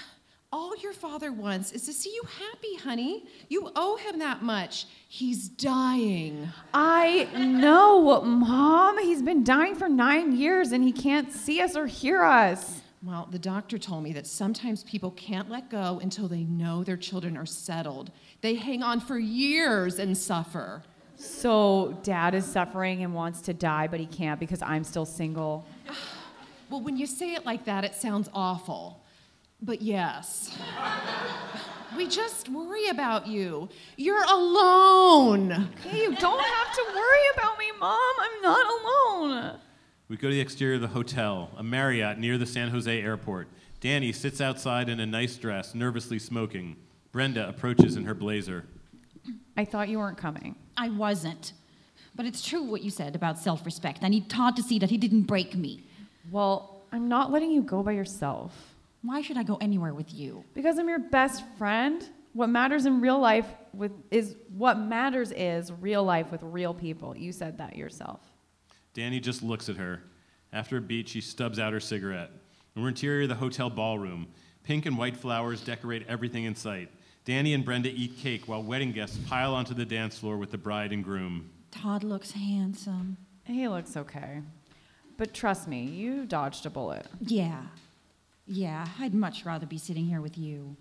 All your father wants is to see you happy, honey. You owe him that much. He's dying. I know, Mom. He's been dying for nine years and he can't see us or hear us. Well, the doctor told me that sometimes people can't let go until they know their children are settled. They hang on for years and suffer. So, Dad is suffering and wants to die, but he can't because I'm still single. Well, when you say it like that, it sounds awful. But yes. We just worry about you. You're alone. Okay, you don't have to worry about me, Mom. I'm not alone. We go to the exterior of the hotel, a Marriott near the San Jose airport. Dani sits outside in a nice dress, nervously smoking. Brenda approaches in her blazer. I thought you weren't coming. I wasn't. But it's true what you said about self respect. I need Todd to see that he didn't break me. Well, I'm not letting you go by yourself. Why should I go anywhere with you? Because I'm your best friend. What matters in real life with is what matters is real life with real people. You said that yourself. Dani just looks at her. After a beat, she stubs out her cigarette. And we're interior of the hotel ballroom. Pink and white flowers decorate everything in sight. Dani and Brenda eat cake while wedding guests pile onto the dance floor with the bride and groom. Todd looks handsome. He looks okay. But trust me, you dodged a bullet. Yeah. Yeah, I'd much rather be sitting here with you.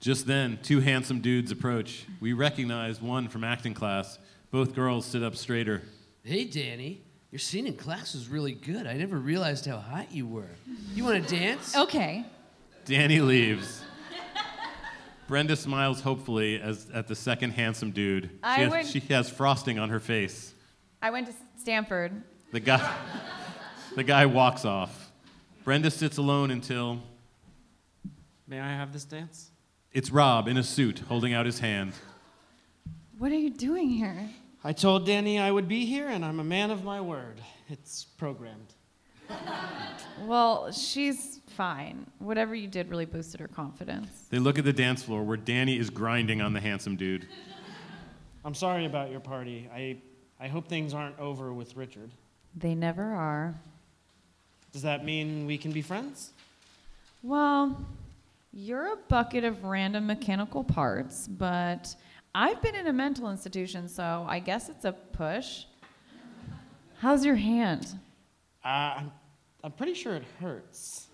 Just then, two handsome dudes approach. We recognize one from acting class. Both girls sit up straighter. Hey, Dani. Your scene in class was really good. I never realized how hot you were. You want to dance? Okay. Dani leaves. Brenda smiles hopefully as, at the second handsome dude. She I has, would- she has frosting on her face. I went to Stanford. The guy, the guy walks off. Brenda sits alone until May I have this dance? it's Rob in a suit holding out his hand. What are you doing here? I told Dani I would be here, and I'm a man of my word. It's programmed. Well, she's fine. Whatever you did really boosted her confidence. They look at the dance floor where Dani is grinding on the handsome dude. I'm sorry about your party. I, I hope things aren't over with Richard. They never are. Does that mean we can be friends? Well, you're a bucket of random mechanical parts, but I've been in a mental institution, so I guess it's a push. How's your hand? Uh, I'm, I'm pretty sure it hurts.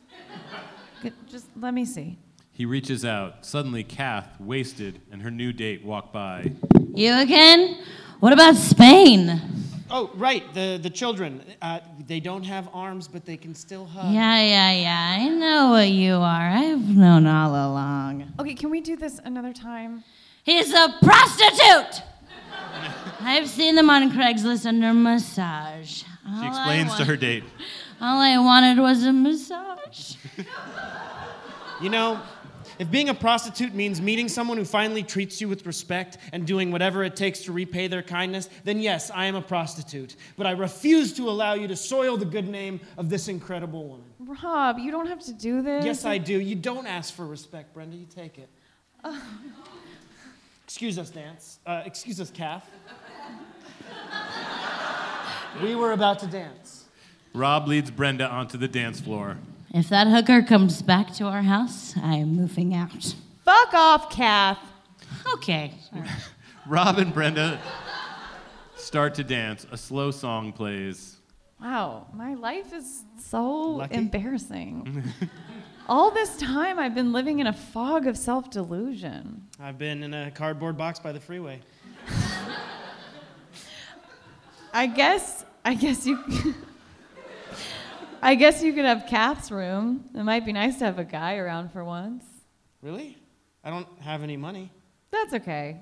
Good, Just let me see. He reaches out. Suddenly, Kath, wasted, and her new date walk by. You again? What about Spain? Oh, right, the, the children. Uh, they don't have arms, but they can still hug. Yeah, yeah, yeah. I know what you are. I've known all along. Okay, can we do this another time? He's a prostitute! I've seen them on Craigslist under massage. All She I explains to her date. All I wanted was a massage. You know, if being a prostitute means meeting someone who finally treats you with respect and doing whatever it takes to repay their kindness, then yes, I am a prostitute. But I refuse to allow you to soil the good name of this incredible woman. Rob, you don't have to do this. Yes, I do. You don't ask for respect, Brenda. You take it. Excuse us, dance. Uh, excuse us, Kath. we were about to dance. Rob leads Brenda onto the dance floor. If that hooker comes back to our house, I am moving out. Fuck off, Kath. Okay. Rob and Brenda start to dance. A slow song plays. Wow, my life is so Lucky. embarrassing. All this time, I've been living in a fog of self delusion. I've been in a cardboard box by the freeway. I guess, I guess you. I guess you could have Kath's room. It might be nice to have a guy around for once. Really? I don't have any money. That's okay.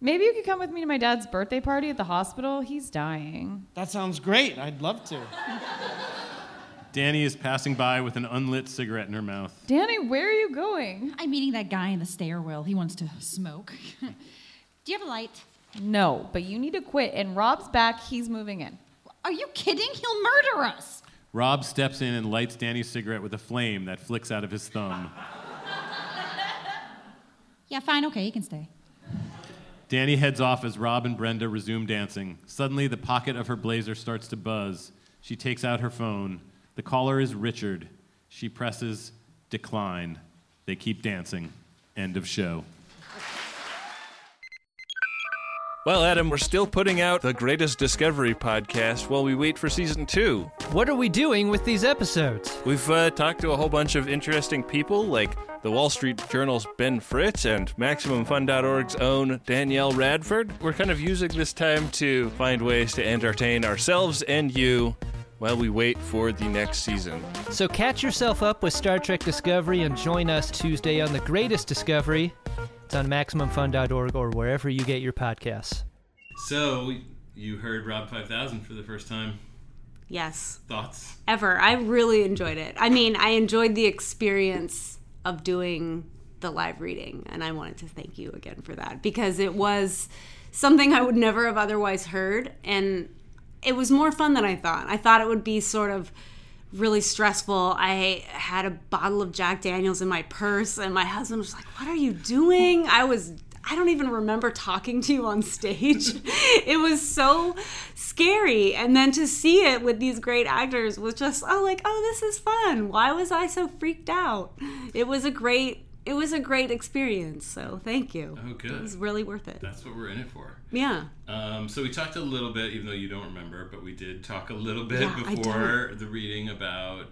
Maybe you could come with me to my dad's birthday party at the hospital. He's dying. That sounds great. I'd love to. Dani is passing by with an unlit cigarette in her mouth. Dani, where are you going? I'm meeting that guy in the stairwell. He wants to smoke. Do you have a light? No, but you need to quit. And Rob's back. He's moving in. Are you kidding? He'll murder us. Rob steps in and lights Dani's cigarette with a flame that flicks out of his thumb. Yeah, fine. Okay, you can stay. Dani heads off as Rob and Brenda resume dancing. Suddenly, the pocket of her blazer starts to buzz. She takes out her phone. The caller is Richard. She presses decline. They keep dancing. End of show. Well, Adam, we're still putting out the Greatest Discovery podcast while we wait for season two. What are we doing with these episodes? We've uh, talked to a whole bunch of interesting people, like the Wall Street Journal's Ben Fritz and MaximumFun.org's own Danielle Radford. We're kind of using this time to find ways to entertain ourselves and you while we wait for the next season. So catch yourself up with Star Trek Discovery and join us Tuesday on The Greatest Discovery. It's on MaximumFun.org or wherever you get your podcasts. So you heard Rob 5000 for the first time. Yes. Thoughts? Ever. I really enjoyed it. I mean, I enjoyed the experience of doing the live reading, and I wanted to thank you again for that because it was something I would never have otherwise heard, and it was more fun than I thought. I thought it would be sort of really stressful. I had a bottle of Jack Daniels in my purse, and my husband was like, What are you doing? I was. I don't even remember talking to you on stage. it was so scary. And then to see it with these great actors was just, oh, like, oh, this is fun. Why was I so freaked out? It was a great it was a great experience. So thank you. Oh, good. It was really worth it. That's what we're in it for. Yeah. Um, so we talked a little bit, even though you don't remember, but we did talk a little bit Yeah, before the reading about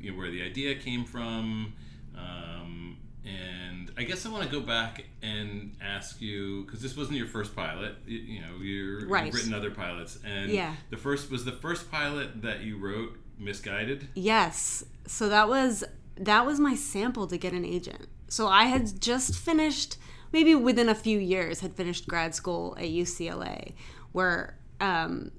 you know, where the idea came from. Um, and I guess I want to go back and ask you because this wasn't your first pilot. You, you know, you're, Right. you've written other pilots, and Yeah. the first was the first pilot that you wrote Miss Guided. Yes. So that was that was my sample to get an agent. So I had just finished maybe within a few years had finished grad school at UCLA where um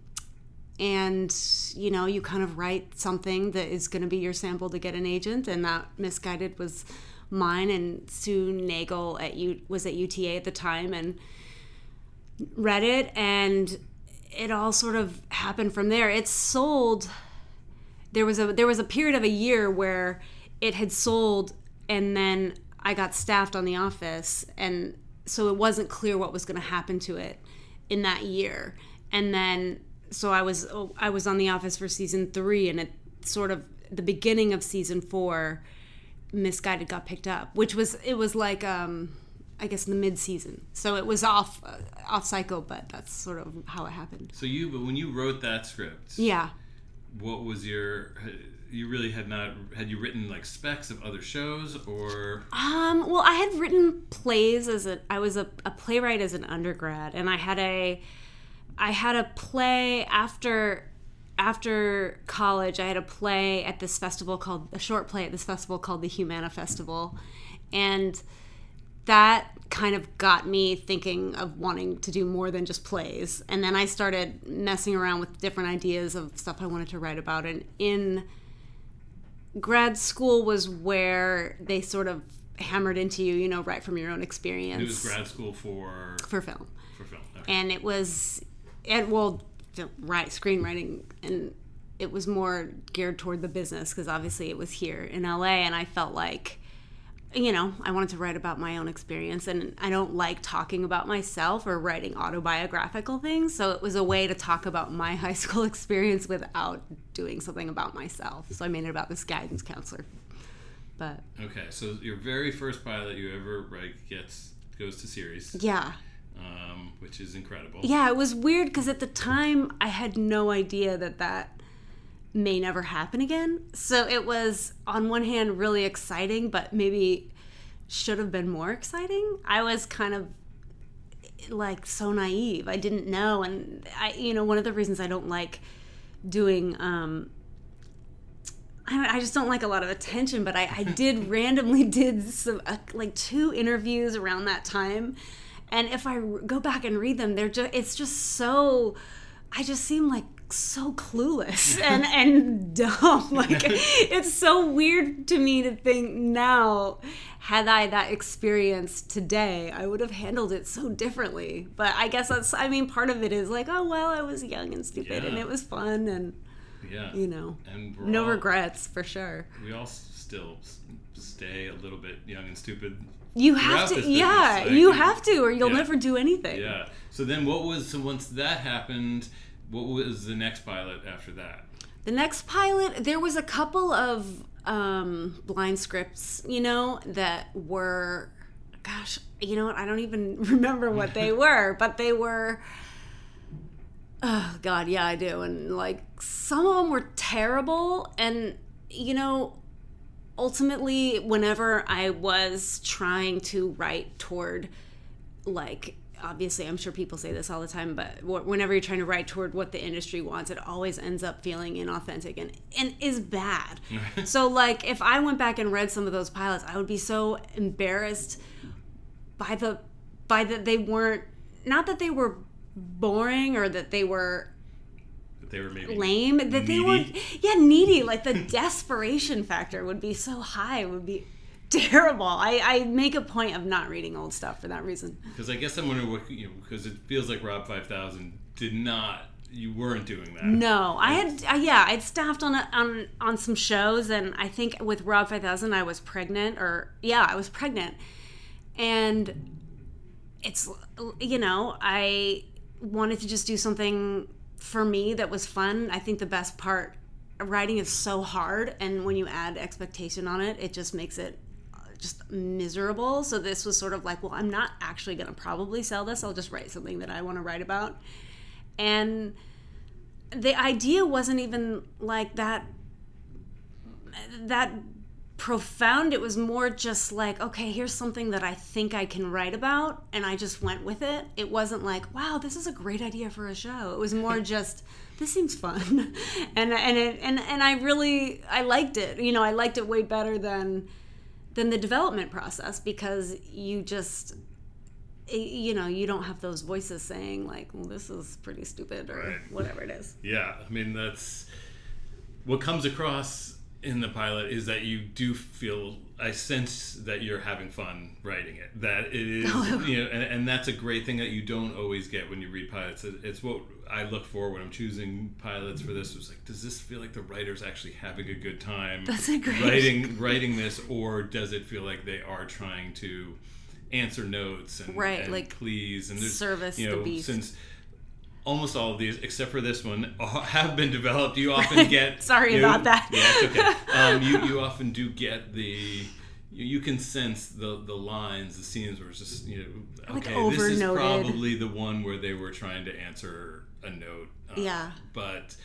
and you know you kind of write something that is going to be your sample to get an agent and that Miss Guided was mine and Sue Naegle at U was at UTA at the time and read it and it all sort of happened from there. It sold there was a there was a period of a year where it had sold and then I got staffed on the office and so it wasn't clear what was going to happen to it in that year. And then so I was oh, I was on the office for season 3 and it sort of the beginning of season 4 Miss Guided got picked up, which was it was like um I guess in the mid season. So it was off uh, off cycle, but that's sort of how it happened. So you, but when you wrote that script, Yeah. what was your? You really had not had you written like specs of other shows or Um, well, I had written plays as a I was a, a playwright as an undergrad, and I had a I had a play after after college. I had a play at this festival called a short play at this festival called the Humana Festival, and that kind of got me thinking of wanting to do more than just plays. And then I started messing around with different ideas of stuff I wanted to write about, and in grad school was where they sort of hammered into you, you know, right from your own experience. it was grad school for for film. for film. Okay. And it was, and well, right, screenwriting, and it was more geared toward the business because obviously it was here in LA, and I felt like, you know, I wanted to write about my own experience, and I don't like talking about myself or writing autobiographical things, so it was a way to talk about my high school experience without doing something about myself. So I made it about this guidance counselor. But Okay, so your very first pilot you ever write gets goes to series. Yeah. Um, which is incredible. Yeah, it was weird because at the time I had no idea that that may never happen again. So it was, on one hand, really exciting, but maybe should have been more exciting. I was kind of like so naive. I didn't know. And I, you know, one of the reasons I don't like doing, um, I, I just don't like a lot of attention, but I, I did randomly did some uh, like two interviews around that time, and if I r- go back and read them, they're just it's just so I just seem like so clueless and and dumb. Like it's so weird to me to think now. Had I that experience today, I would have handled it so differently. But I guess that's, I mean, part of it is like, oh, well, I was young and stupid and it was fun and, Yeah. you know, And no all- regrets for sure. We all still stay a little bit young and stupid. You have to, yeah, like, you have to, or you'll yeah. never do anything. Yeah. So then, what was so once that happened? What was the next pilot after that? The next pilot, there was a couple of um, blind scripts, you know, that were, gosh, you know what? I don't even remember what they were, but they were. Oh God, yeah, I do, and like some of them were terrible, and you know, ultimately, whenever I was trying to write toward like obviously i'm sure people say this all the time but whenever you're trying to write toward what the industry wants it always ends up feeling inauthentic and, and is bad. So like if i went back and read some of those pilots i would be so embarrassed by the by that they weren't not that they were boring or that they were they were maybe lame that they were yeah needy. Like the desperation factor would be so high it would be terrible I, I make a point of not reading old stuff for that reason Because I guess I'm wondering what you know, because it feels like Rob Five Thousand did not. You weren't doing that. no i had I, yeah i'd staffed on a, on on some shows and i think with rob 5000 i was pregnant or yeah i was pregnant and it's you know i wanted to just do something for me that was fun i think the best part writing is so hard and when you add expectation on it it just makes it just miserable. So this was sort of like well i'm not actually going to probably sell this. I'll just write something that i want to write about. And the idea wasn't even like that that profound. It was more just like okay here's something that i think i can write about. And i just went with it. It wasn't like wow this is a great idea for a show. It was more just this seems fun. And and it, and and i really i liked it. You know i liked it way better than than the development process because you just eh, you know you don't have those voices saying like well, this is pretty stupid or Right. whatever it is Yeah, I mean that's what comes across in the pilot is that you do feel I sense that you're having fun writing it. That it is, oh. you know, and, and that's a great thing that you don't always get when you read pilots. It's what I look for when I'm choosing pilots for this. Was like, does this feel like the writer's actually having a good time a great- writing writing this, or does it feel like they are trying to answer notes and, Right, and like please and there's service you the know beast. since almost all of these, except for this one, have been developed. You often get. Sorry you about that. Yeah, it's okay. Um, you you often do get the. You, you can sense the the lines, the scenes where it's just you know, Like okay, this is probably the one where they were trying to answer a note. um, Yeah. But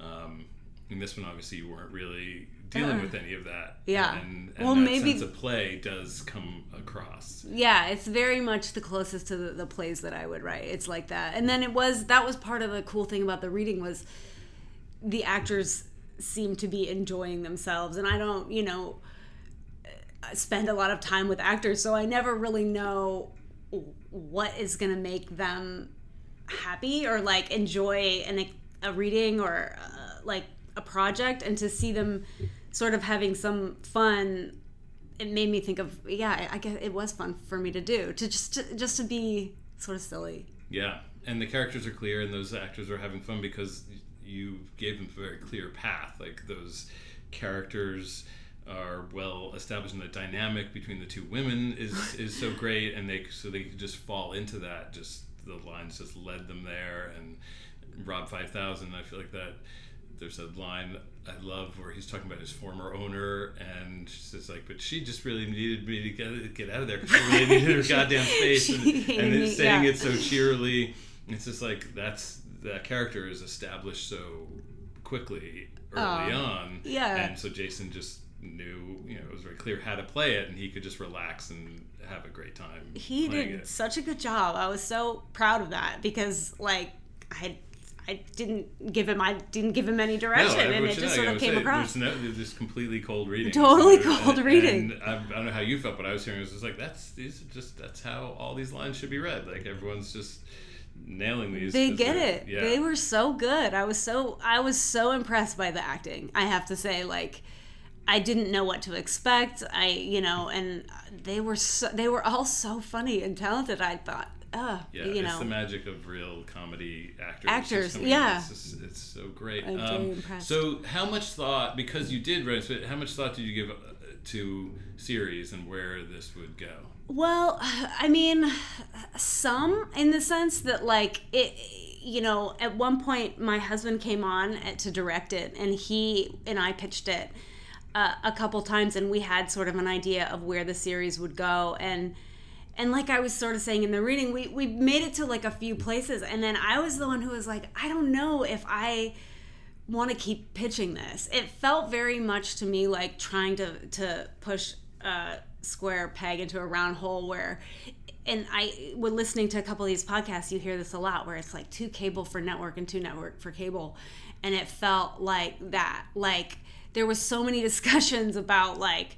um, in this one, obviously, you weren't really dealing Uh, with any of that. yeah. And, and Well, maybe- sense of play does come across. yeah it's very much the closest to the, the plays that i would write it's like that and then it was that was part of the cool thing about the reading was the actors seem to be enjoying themselves and i don't you know spend a lot of time with actors so i never really know what is going to make them happy or like enjoy an, a reading or uh, like a project and to see them sort of having some fun it made me think of yeah i guess it was fun for me to do to just to, just to be sort of silly Yeah, and the characters are clear, and those actors are having fun because you gave them a very clear path. Like those characters are well established, and the dynamic between the two women is is so great, and they so they just fall into that. Just the lines just led them there, and Rob Five Thousand. I feel like that. There's a line I love where he's talking about his former owner, and she's like, "But she just really needed me to get get out of there because she really needed her goddamn space." And, and me, saying yeah. it so cheerily. It's just like that's that character is established so quickly early Aw, on. yeah. And so Jason just knew, you know, it was very clear how to play it, and he could just relax and have a great time. he did it. such a good job i was so proud of that because like i had i didn't give him i didn't give him any direction I- and it just sort of came say, across There's, no, just completely cold reading. Totally And- cold and- reading. And I, I don't know how you felt, but I was hearing it was just like that's these are just that's how all these lines should be read. Like everyone's just nailing these. They get it Yeah. they were so good i was so i was so impressed by the acting i have to say like i didn't know what to expect i you know and they were so they were all so funny and talented i thought uh Yeah, you it's the magic of real comedy actors. Actors, just coming in. yeah. It's, just- it's so great. I'm very impressed. So, how much thought, because you did write, it, how much thought did you give uh, to series and where this would go? Well, I mean, some in the sense that like it you know, at one point my husband came on to direct it and he and I pitched it uh, a couple times and we had sort of an idea of where the series would go and and like I was sort of saying in the reading, we we made it to like a few places and then I was the one who was like, I don't know if I want to keep pitching this. It felt very much to me like trying to to push a square peg into a round hole where and I when listening to a couple of these podcasts you hear this a lot where it's like two cable for network and two network for cable and it felt like that like there was so many discussions about like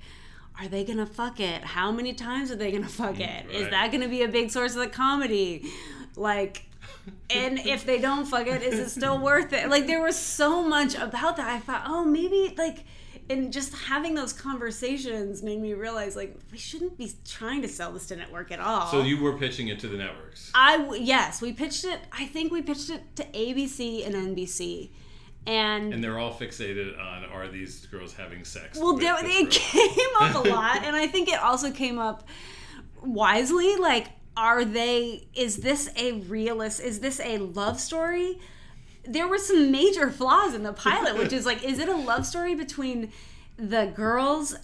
are they gonna fuck it? How many times are they gonna fuck it? Is right. that gonna be a big source of the comedy? Like, and if they don't fuck it, is it still worth it? Like, there was so much about that. I thought, oh, maybe like, and just having those conversations made me realize like we shouldn't be trying to sell this to network at all. So you were pitching it to the networks. I w- yes, we pitched it. I think we pitched it to ABC and NBC, and And they're all fixated on are these girls having sex? well, this it came up a lot, and I think it also came up wisely. Like, are they? Is this a realist? Is this a love story? There were some major flaws in the pilot, which is like, is it a love story between the girls?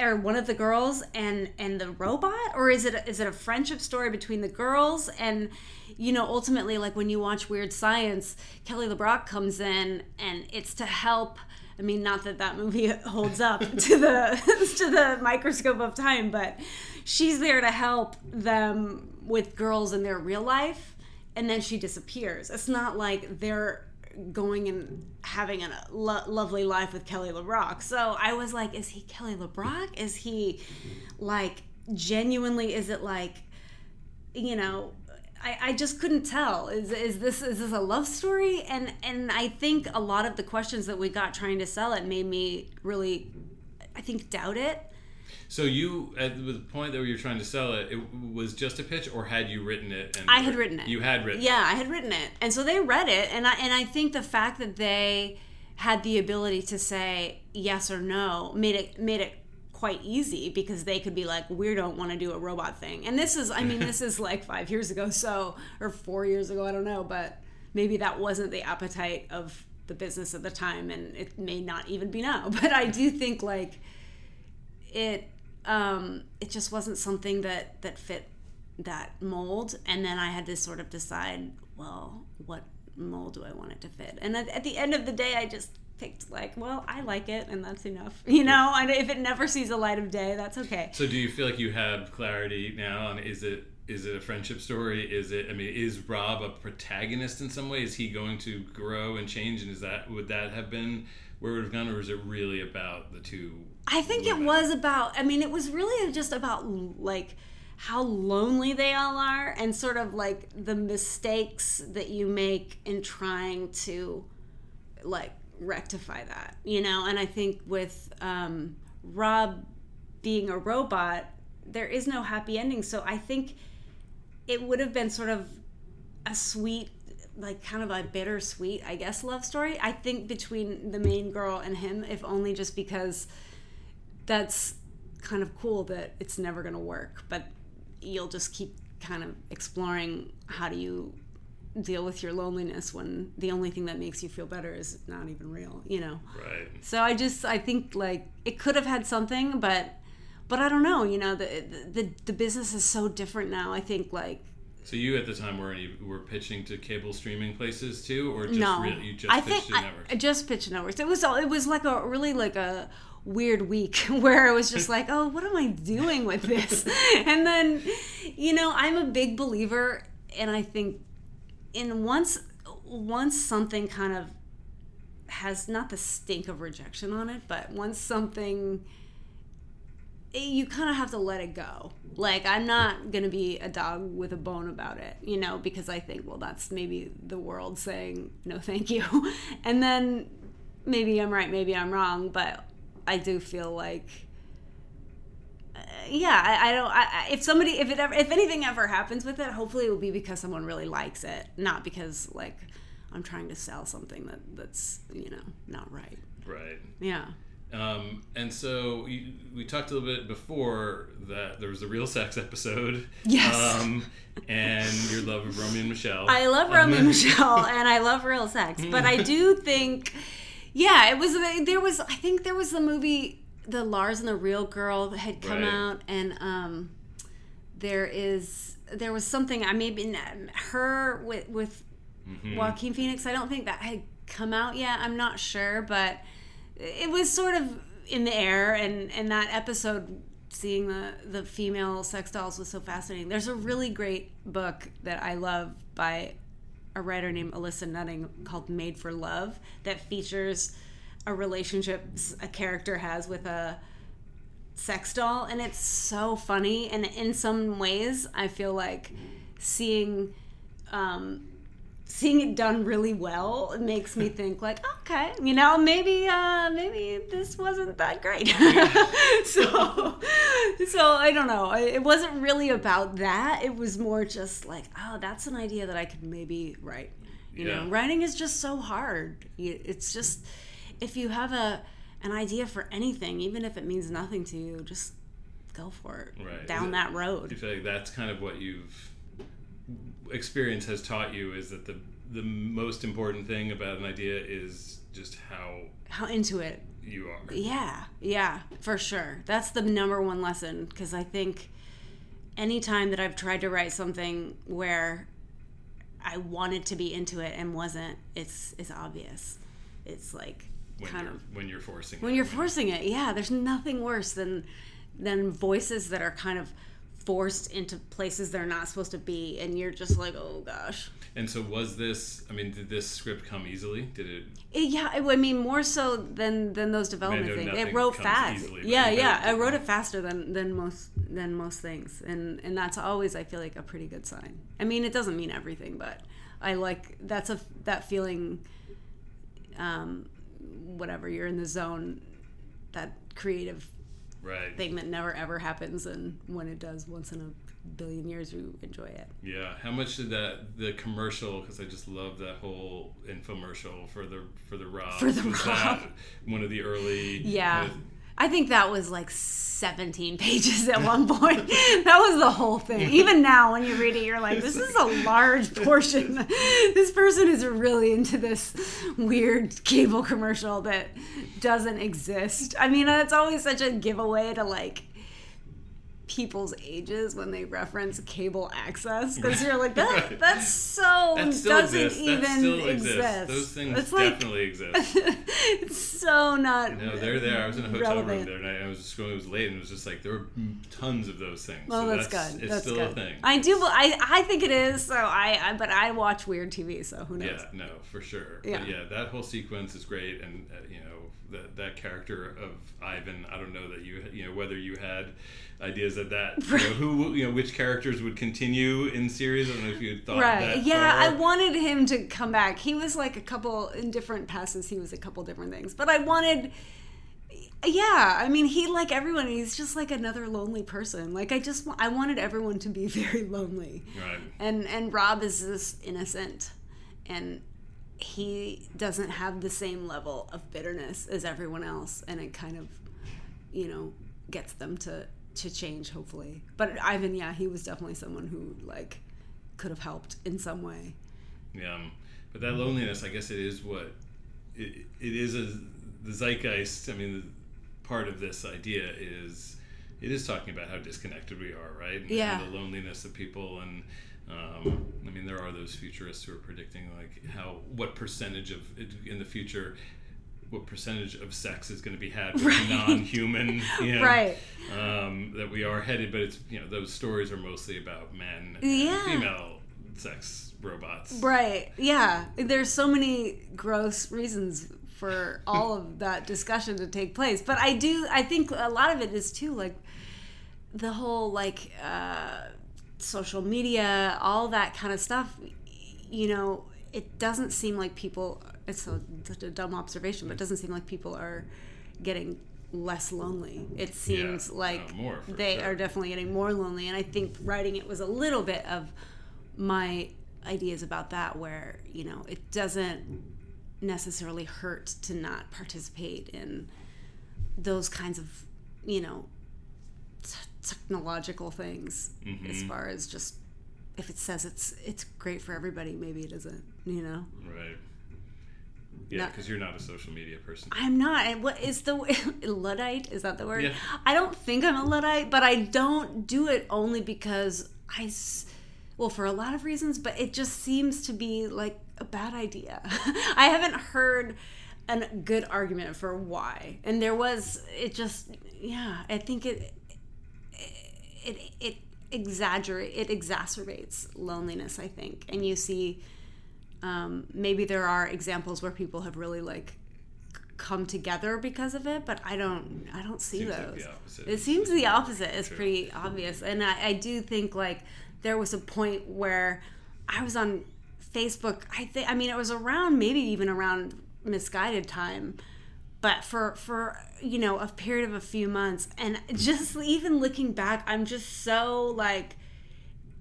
Or one of the girls and and the robot, or is it is it a friendship story between the girls and you know ultimately like when you watch Weird Science, Kelly LeBrock comes in and it's to help I mean, not that that movie holds up to the to the microscope of time, but she's there to help them with girls in their real life, and then she disappears. It's not like they're going and having a lo- lovely life with Kelly LeBrock. So I was like, is he Kelly LeBrock? Is he like genuinely? Is it like, you know? I, I just couldn't tell. Is, is this is this a love story? And and I think a lot of the questions that we got trying to sell it made me really, I think, doubt it. So you, at the point that you were trying to sell it, it was just a pitch, or had you written it? And I had written it. You had written. Yeah, I had written it, and so they read it, and I and I think the fact that they had the ability to say yes or no made it made it quite easy because they could be like, we don't want to do a robot thing, and this is, I mean, this is like five years ago, so or four years ago, I don't know, but maybe that wasn't the appetite of the business at the time, and it may not even be now. But I do think like it um, it just wasn't something that that fit that mold. And then i had to sort of decide well what mold do i want it to fit? And at, at the end of the day i just picked like well i like it and that's enough you know? And if it never sees the light of day that's okay. So do you feel like you have clarity now on is it is it a friendship story? Is it I mean, is Rob a protagonist in some way? Is he going to grow and change? And is that would that have been where it would have gone or is it really about the two? I think it was about, I mean, it was really just about like how lonely they all are and sort of like the mistakes that you make in trying to like rectify that, you know? And I think with um, Rob being a robot, there is no happy ending. So I think it would have been sort of a sweet like kind of a bittersweet, I guess, love story. I think between the main girl and him, if only just because that's kind of cool that it's never going to work, but you'll just keep kind of exploring how do you deal with your loneliness when the only thing that makes you feel better is not even real, you know. Right. So I just I think like it could have had something, but but I don't know, you know, the the the business is so different now. I think like So you at the time were any, were pitching to cable streaming places too, or just no, really, you just I pitched think to I, networks? I just pitched to networks. It was all- it was like a really like a weird week where it was just like, oh, what am I doing with this? and then, you know, I'm a big believer, and I think in once once something kind of has not the stink of rejection on it, but once something you kind of have to let it go. Like I'm not gonna be a dog with a bone about it, you know, because I think, well, that's maybe the world saying no, thank you, and then maybe I'm right, maybe I'm wrong, but I do feel like, yeah, I, I don't. I, if somebody, if it ever, if anything ever happens with it, hopefully it will be because someone really likes it, not because like I'm trying to sell something that that's you know not right. Right. Yeah. Um, and so you, we talked a little bit before that there was a real sex episode. Yes. Um, and your love of Romy and Michele. I love Um, Romy and Michele, and I love real sex. But I do think, yeah, it was. There was. I think there was the movie, the Lars and the Real Girl had come Right. out, and um, there is there was something. I maybe her with with Mhm. Joaquin Phoenix. I don't think that had come out yet. I'm not sure, but it was sort of in the air, and and that episode. Seeing the the female sex dolls was so fascinating. There's a really great book that I love by a writer named Alissa Nutting called Made for Love that features a relationship a character has with a sex doll and it's so funny and in some ways I feel like seeing um seeing it done really well it makes me think like okay you know maybe uh maybe this wasn't that great. So so i don't know. It wasn't really about that. It was more just like oh that's an idea that i could maybe write. You Yeah. know writing is just so hard. It's just if you have a an idea for anything even if it means nothing to you just go for it right down that do road you feel like that's kind of what you've experience has taught you is that the the most important thing about an idea is just how how into it you are Yeah, yeah, for sure. That's the number one lesson because I think anytime that I've tried to write something where I wanted to be into it and wasn't, it's it's obvious. It's like when kind you're, of when you're forcing it. when it. you're forcing it. Yeah, there's nothing worse than than voices that are kind of forced into places they're not supposed to be and you're just like, "Oh gosh." and so was this i mean did this script come easily did it It- yeah, I I mean more so than than those development know things. It wrote fast. easily, yeah, yeah. I wrote it faster than than most than most things, and and that's always I feel like a pretty good sign. I mean, it doesn't mean everything, but I like that's a that feeling. Um, whatever you're in the zone, that creative right thing that never ever happens, and when it does, once in a billion years, you enjoy it. Yeah, how much did that the commercial? Because I just love that whole infomercial for the for the Rob. For the was Rob. one of the early. Yeah. kind of- I think that was like 17 pages at one point. that was the whole thing. Even now, when you read it, you're like, this is a large portion. this person is really into this weird cable commercial that doesn't exist. I mean, it's always such a giveaway to like people's ages when they reference cable access because you're like that Right. that's so That doesn't exists. even that exist exists. Those things it's like definitely exist. it's so not No, they're there. I was in a hotel room relevant. there, and I, I was just going. It was late, and it was just like there were tons of those things. Well, so that's, that's, good. It's that's still good. a thing. I do. I I think it is. So I, I but I watch weird TV. So who knows? Yeah, no, for sure. Yeah. But yeah, that whole sequence is great, and uh, you know that that character of Ivan. I don't know that you you know whether you had ideas of that. You know, who you know which characters would continue in series. I don't know if you had thought Right. that Yeah, I wanted him to come back. He was like a couple in different passes. He was a couple different things, but I wanted. Yeah, I mean, he like everyone. He's just like another lonely person. Like I just, I wanted everyone to be very lonely. Right. and and Rob is this innocent, and he doesn't have the same level of bitterness as everyone else, and it kind of, you know, gets them to to change hopefully. But Ivan, yeah, he was definitely someone who like could have helped in some way. Yeah, but that loneliness, I guess, it is what it, it is. A, the zeitgeist. I mean, part of this idea is it is talking about how disconnected we are, right? And, Yeah. and the loneliness of people, and um, I mean, there are those futurists who are predicting like how what percentage of in the future. What percentage of sex is going to be had with Right. non-human, you know, Right. Um, that we are headed, but it's you know those stories are mostly about men, and Yeah. female sex robots, Right. Yeah. There's so many gross reasons for all of that discussion to take place. But I do I think a lot of it is too like the whole like uh social media, all that kind of stuff, you know, it doesn't seem like people it's a, such a dumb observation, but it doesn't seem like people are getting less lonely. It seems like no, more, they sure. are definitely getting more lonely and I think writing it was a little bit of my ideas about that where you know it doesn't necessarily hurt to not participate in those kinds of you know technological things as Mhm. far as just if it says it's it's great for everybody maybe it isn't you know Right. Yeah, because you're not a social media person. I'm not. What is the luddite? Is that the word? Yeah. I don't think I'm a luddite, but I don't do it only because I, well, for a lot of reasons, but it just seems to be like a bad idea. I haven't heard a good argument for why, and there was. It just, yeah, I think it, it, it exaggerate, it exacerbates loneliness. I think, and you see um, maybe there are examples where people have really like come together because of it, but I don't I don't see Seems those. opposite. It seems the opposite. It's pretty obvious, and I, I do think like there was a point where I was on Facebook. I think I mean it was around maybe even around Miss Guided time, but for for you know a period of a few months, and just even looking back, I'm just so like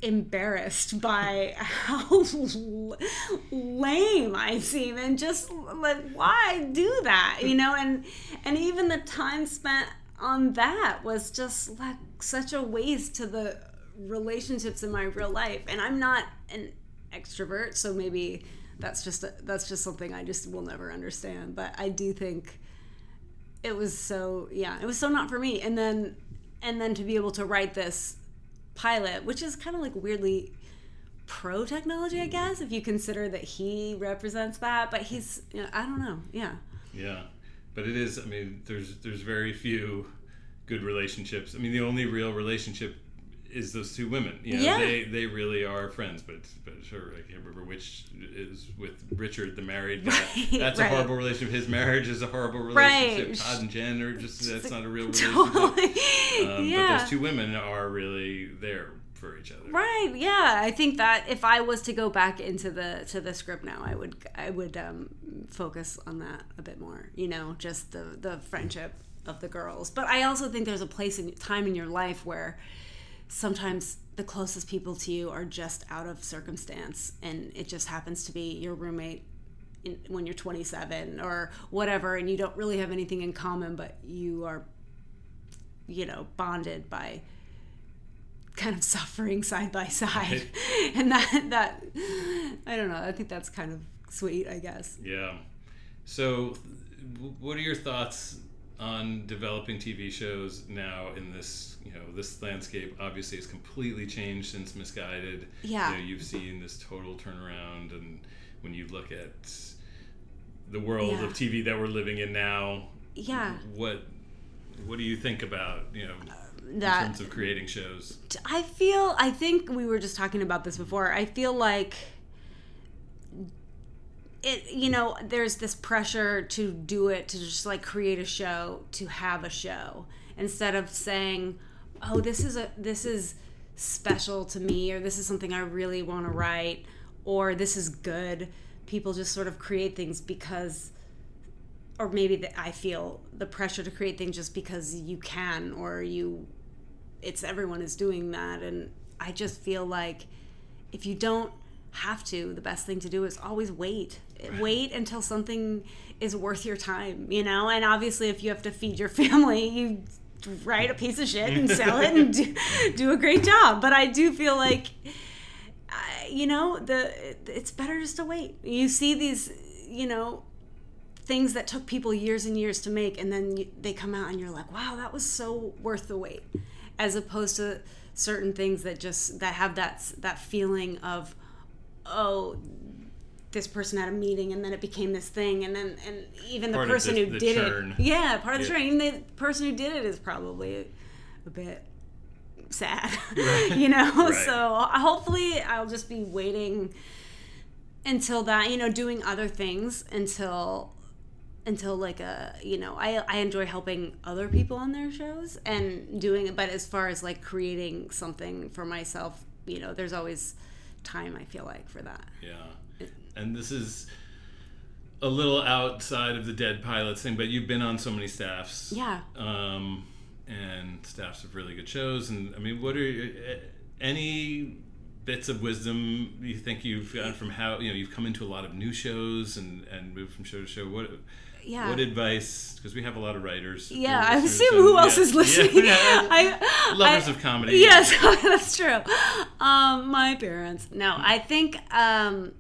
embarrassed by how lame I seem and just like why do that you know? And and even the time spent on that was just like such a waste to the relationships in my real life. And I'm not an extrovert so maybe that's just a, that's just something I just will never understand. But I do think it was so yeah it was so not for me and then and then to be able to write this pilot which is kind of like weirdly pro technology i guess if you consider that he represents that but he's you know, i don't know yeah Yeah, but it is. I mean, there's there's very few good relationships. I mean, the only real relationship is those two women. You know, Yeah. they they really are friends. But but sure, I can't remember which is with Richard, the married guy. Right, that's right. a horrible relationship. His marriage is a horrible relationship. Right. Todd and Jen are just that's not a real Totally. relationship. Um, Yeah. But those two women are really there for each other. right yeah i think that if i was to go back into the to the script now i would i would um focus on that a bit more you know just the the friendship of the girls but i also think there's a place in time in your life where sometimes the closest people to you are just out of circumstance and it just happens to be your roommate in, when you're 27 or whatever and you don't really have anything in common but you are you know bonded by kind of suffering side by side. And that that i don't know i think that's kind of sweet i guess. Yeah. So, what are your thoughts on developing TV shows now in this, you know, this landscape? Obviously, it's completely changed since Miss Guided. Yeah. You know, you've seen this total turnaround, and when you look at the world Yeah. of TV that we're living in now, yeah what what do you think about, you know, that- in terms of creating shows? I feel I think we were just talking about this before. I feel like it you know, there's this pressure to do it to just like create a show, to have a show instead of saying, "Oh, this is a this is special to me or this is something I really want to write or this is good." People just sort of create things because or maybe I feel the pressure to create things just because you can or you it's everyone is doing that and I just feel like if you don't have to. The best thing to do is always wait. Wait until something is worth your time you know? And obviously if you have to feed your family you write a piece of shit and sell it and do, do a great job. But I do feel like you know the it's better just to wait. You see these you know things that took people years and years to make and then you, they come out and you're like wow that was so worth the wait. As opposed to certain things that just that have that that feeling of oh this person had a meeting and then it became this thing and then and even the Part person the- who the did churn. it yeah part of the churn even the person who did it is probably a bit sad Right. you know Right. so hopefully i'll just be waiting until that you know doing other things until until like a you know I, I enjoy helping other people on their shows and doing it but as far as like creating something for myself you know there's always time i feel like for that Yeah. And this is a little outside of the dead pilots thing, but you've been on so many staffs. Yeah. Um, and staffs of really good shows. And I mean, what are eh, any bits of wisdom you think you've gotten from how you know you've come into a lot of new shows and and moved from show to show? What Yeah. What advice? Because we have a lot of writers. yeah i assume and- who else yeah, is listening yeah, yeah. I, Lovers I- of comedy. yes that's true um my parents no i think um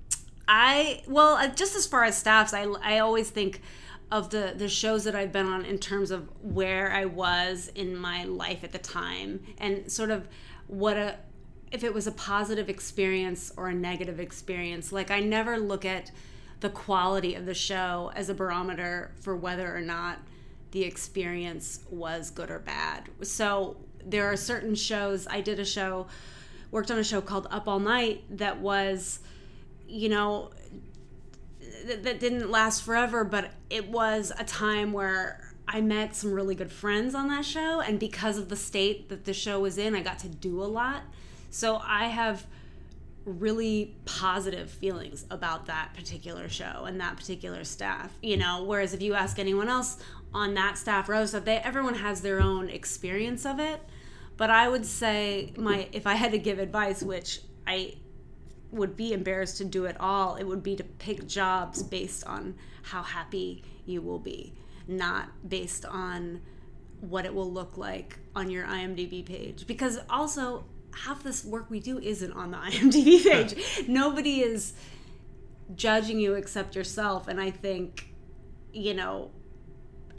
i well uh, just as far as staffs i i always think of the the shows that I've been on in terms of where I was in my life at the time and sort of what a if it was a positive experience or a negative experience like I never look at the quality of the show as a barometer for whether or not the experience was good or bad. So there are certain shows I did a show worked on a show called Up All Night that was you know that, that didn't last forever, but it was a time where I met some really good friends on that show, and because of the state that the show was in, I got to do a lot. So I have really positive feelings about that particular show and that particular staff. You know, whereas if you ask anyone else on that staff or other stuff, they everyone has their own experience of it. But I would say my if I had to give advice, which I would be embarrassed to do it all, it would be to pick jobs based on how happy you will be, not based on what it will look like on your IMDb page. Because also, half this work we do isn't on the IMDb page. Nobody is judging you except yourself. And I think, you know,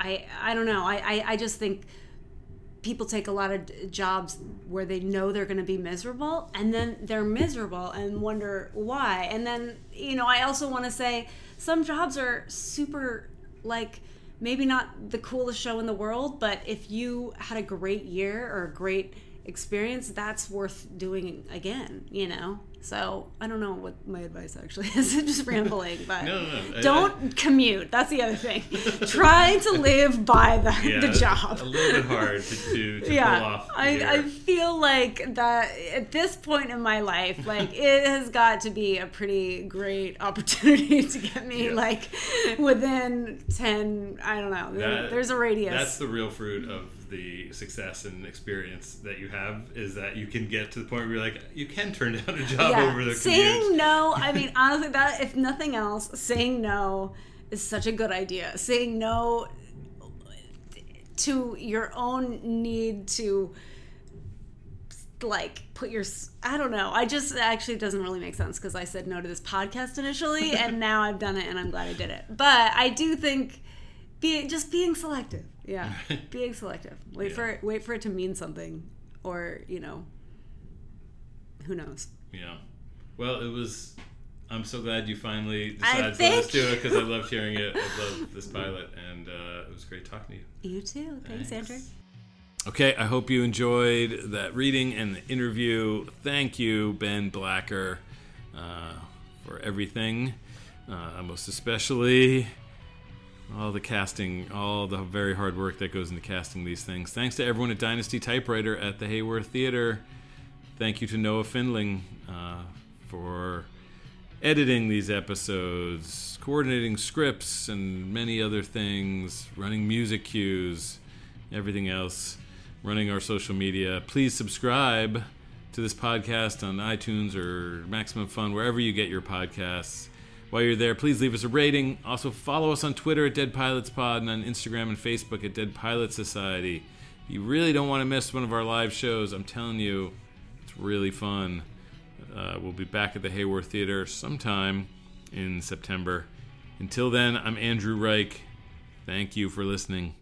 I I don't know. I, I, I just think people take a lot of jobs where they know they're going to be miserable and then they're miserable and wonder why and then you know i also want to say some jobs are super like maybe not the coolest show in the world but if you had a great year or a great experience that's worth doing again you know so i don't know what my advice actually is just rambling but No, no, no. Don't commute that's the other thing try to live by the, Yeah, the job A little bit hard to, to, to yeah, pull off. I. I feel like that at this point in my life, like it has got to be a pretty great opportunity to get me like within ten. I don't know. That- there's a radius. That's the real fruit of the success and experience that you have is that you can get to the point where you're like you can turn down a job yeah. over the saying no. I mean, honestly, that if nothing else, saying no is such a good idea. Saying no to your own need to like put your I don't know. I just actually it doesn't really make sense because I said no to this podcast initially and now I've done it and I'm glad I did it. But I do think being just being selective. Yeah. being selective. Wait for it wait for it to mean something or, you know, who knows. Yeah. Well, it was. I'm so glad you finally decided to let us do it because I loved hearing it. I love this pilot, and uh, it was great talking to you. You too. Thanks, Andrew. Okay, I hope you enjoyed that reading and the interview. Thank you, Ben Blacker, uh, for everything. Uh, most especially all the casting, all the very hard work that goes into casting these things. Thanks to everyone at Dynasty Typewriter at the Hayworth Theater. Thank you to Noah Findling uh, for editing these episodes, coordinating scripts, and many other things, running music cues, everything else, running our social media. Please subscribe to this podcast on iTunes or Maximum Fun, wherever you get your podcasts. While you're there, please leave us a rating. Also, follow us on Twitter at Dead Pilots Pod and on Instagram and Facebook at Dead Pilot Society. You really don't want to miss one of our live shows. I'm telling you, it's really fun. Uh, we'll be back at the Hayworth Theater sometime in September. Until then, I'm Andrew Reich. Thank you for listening.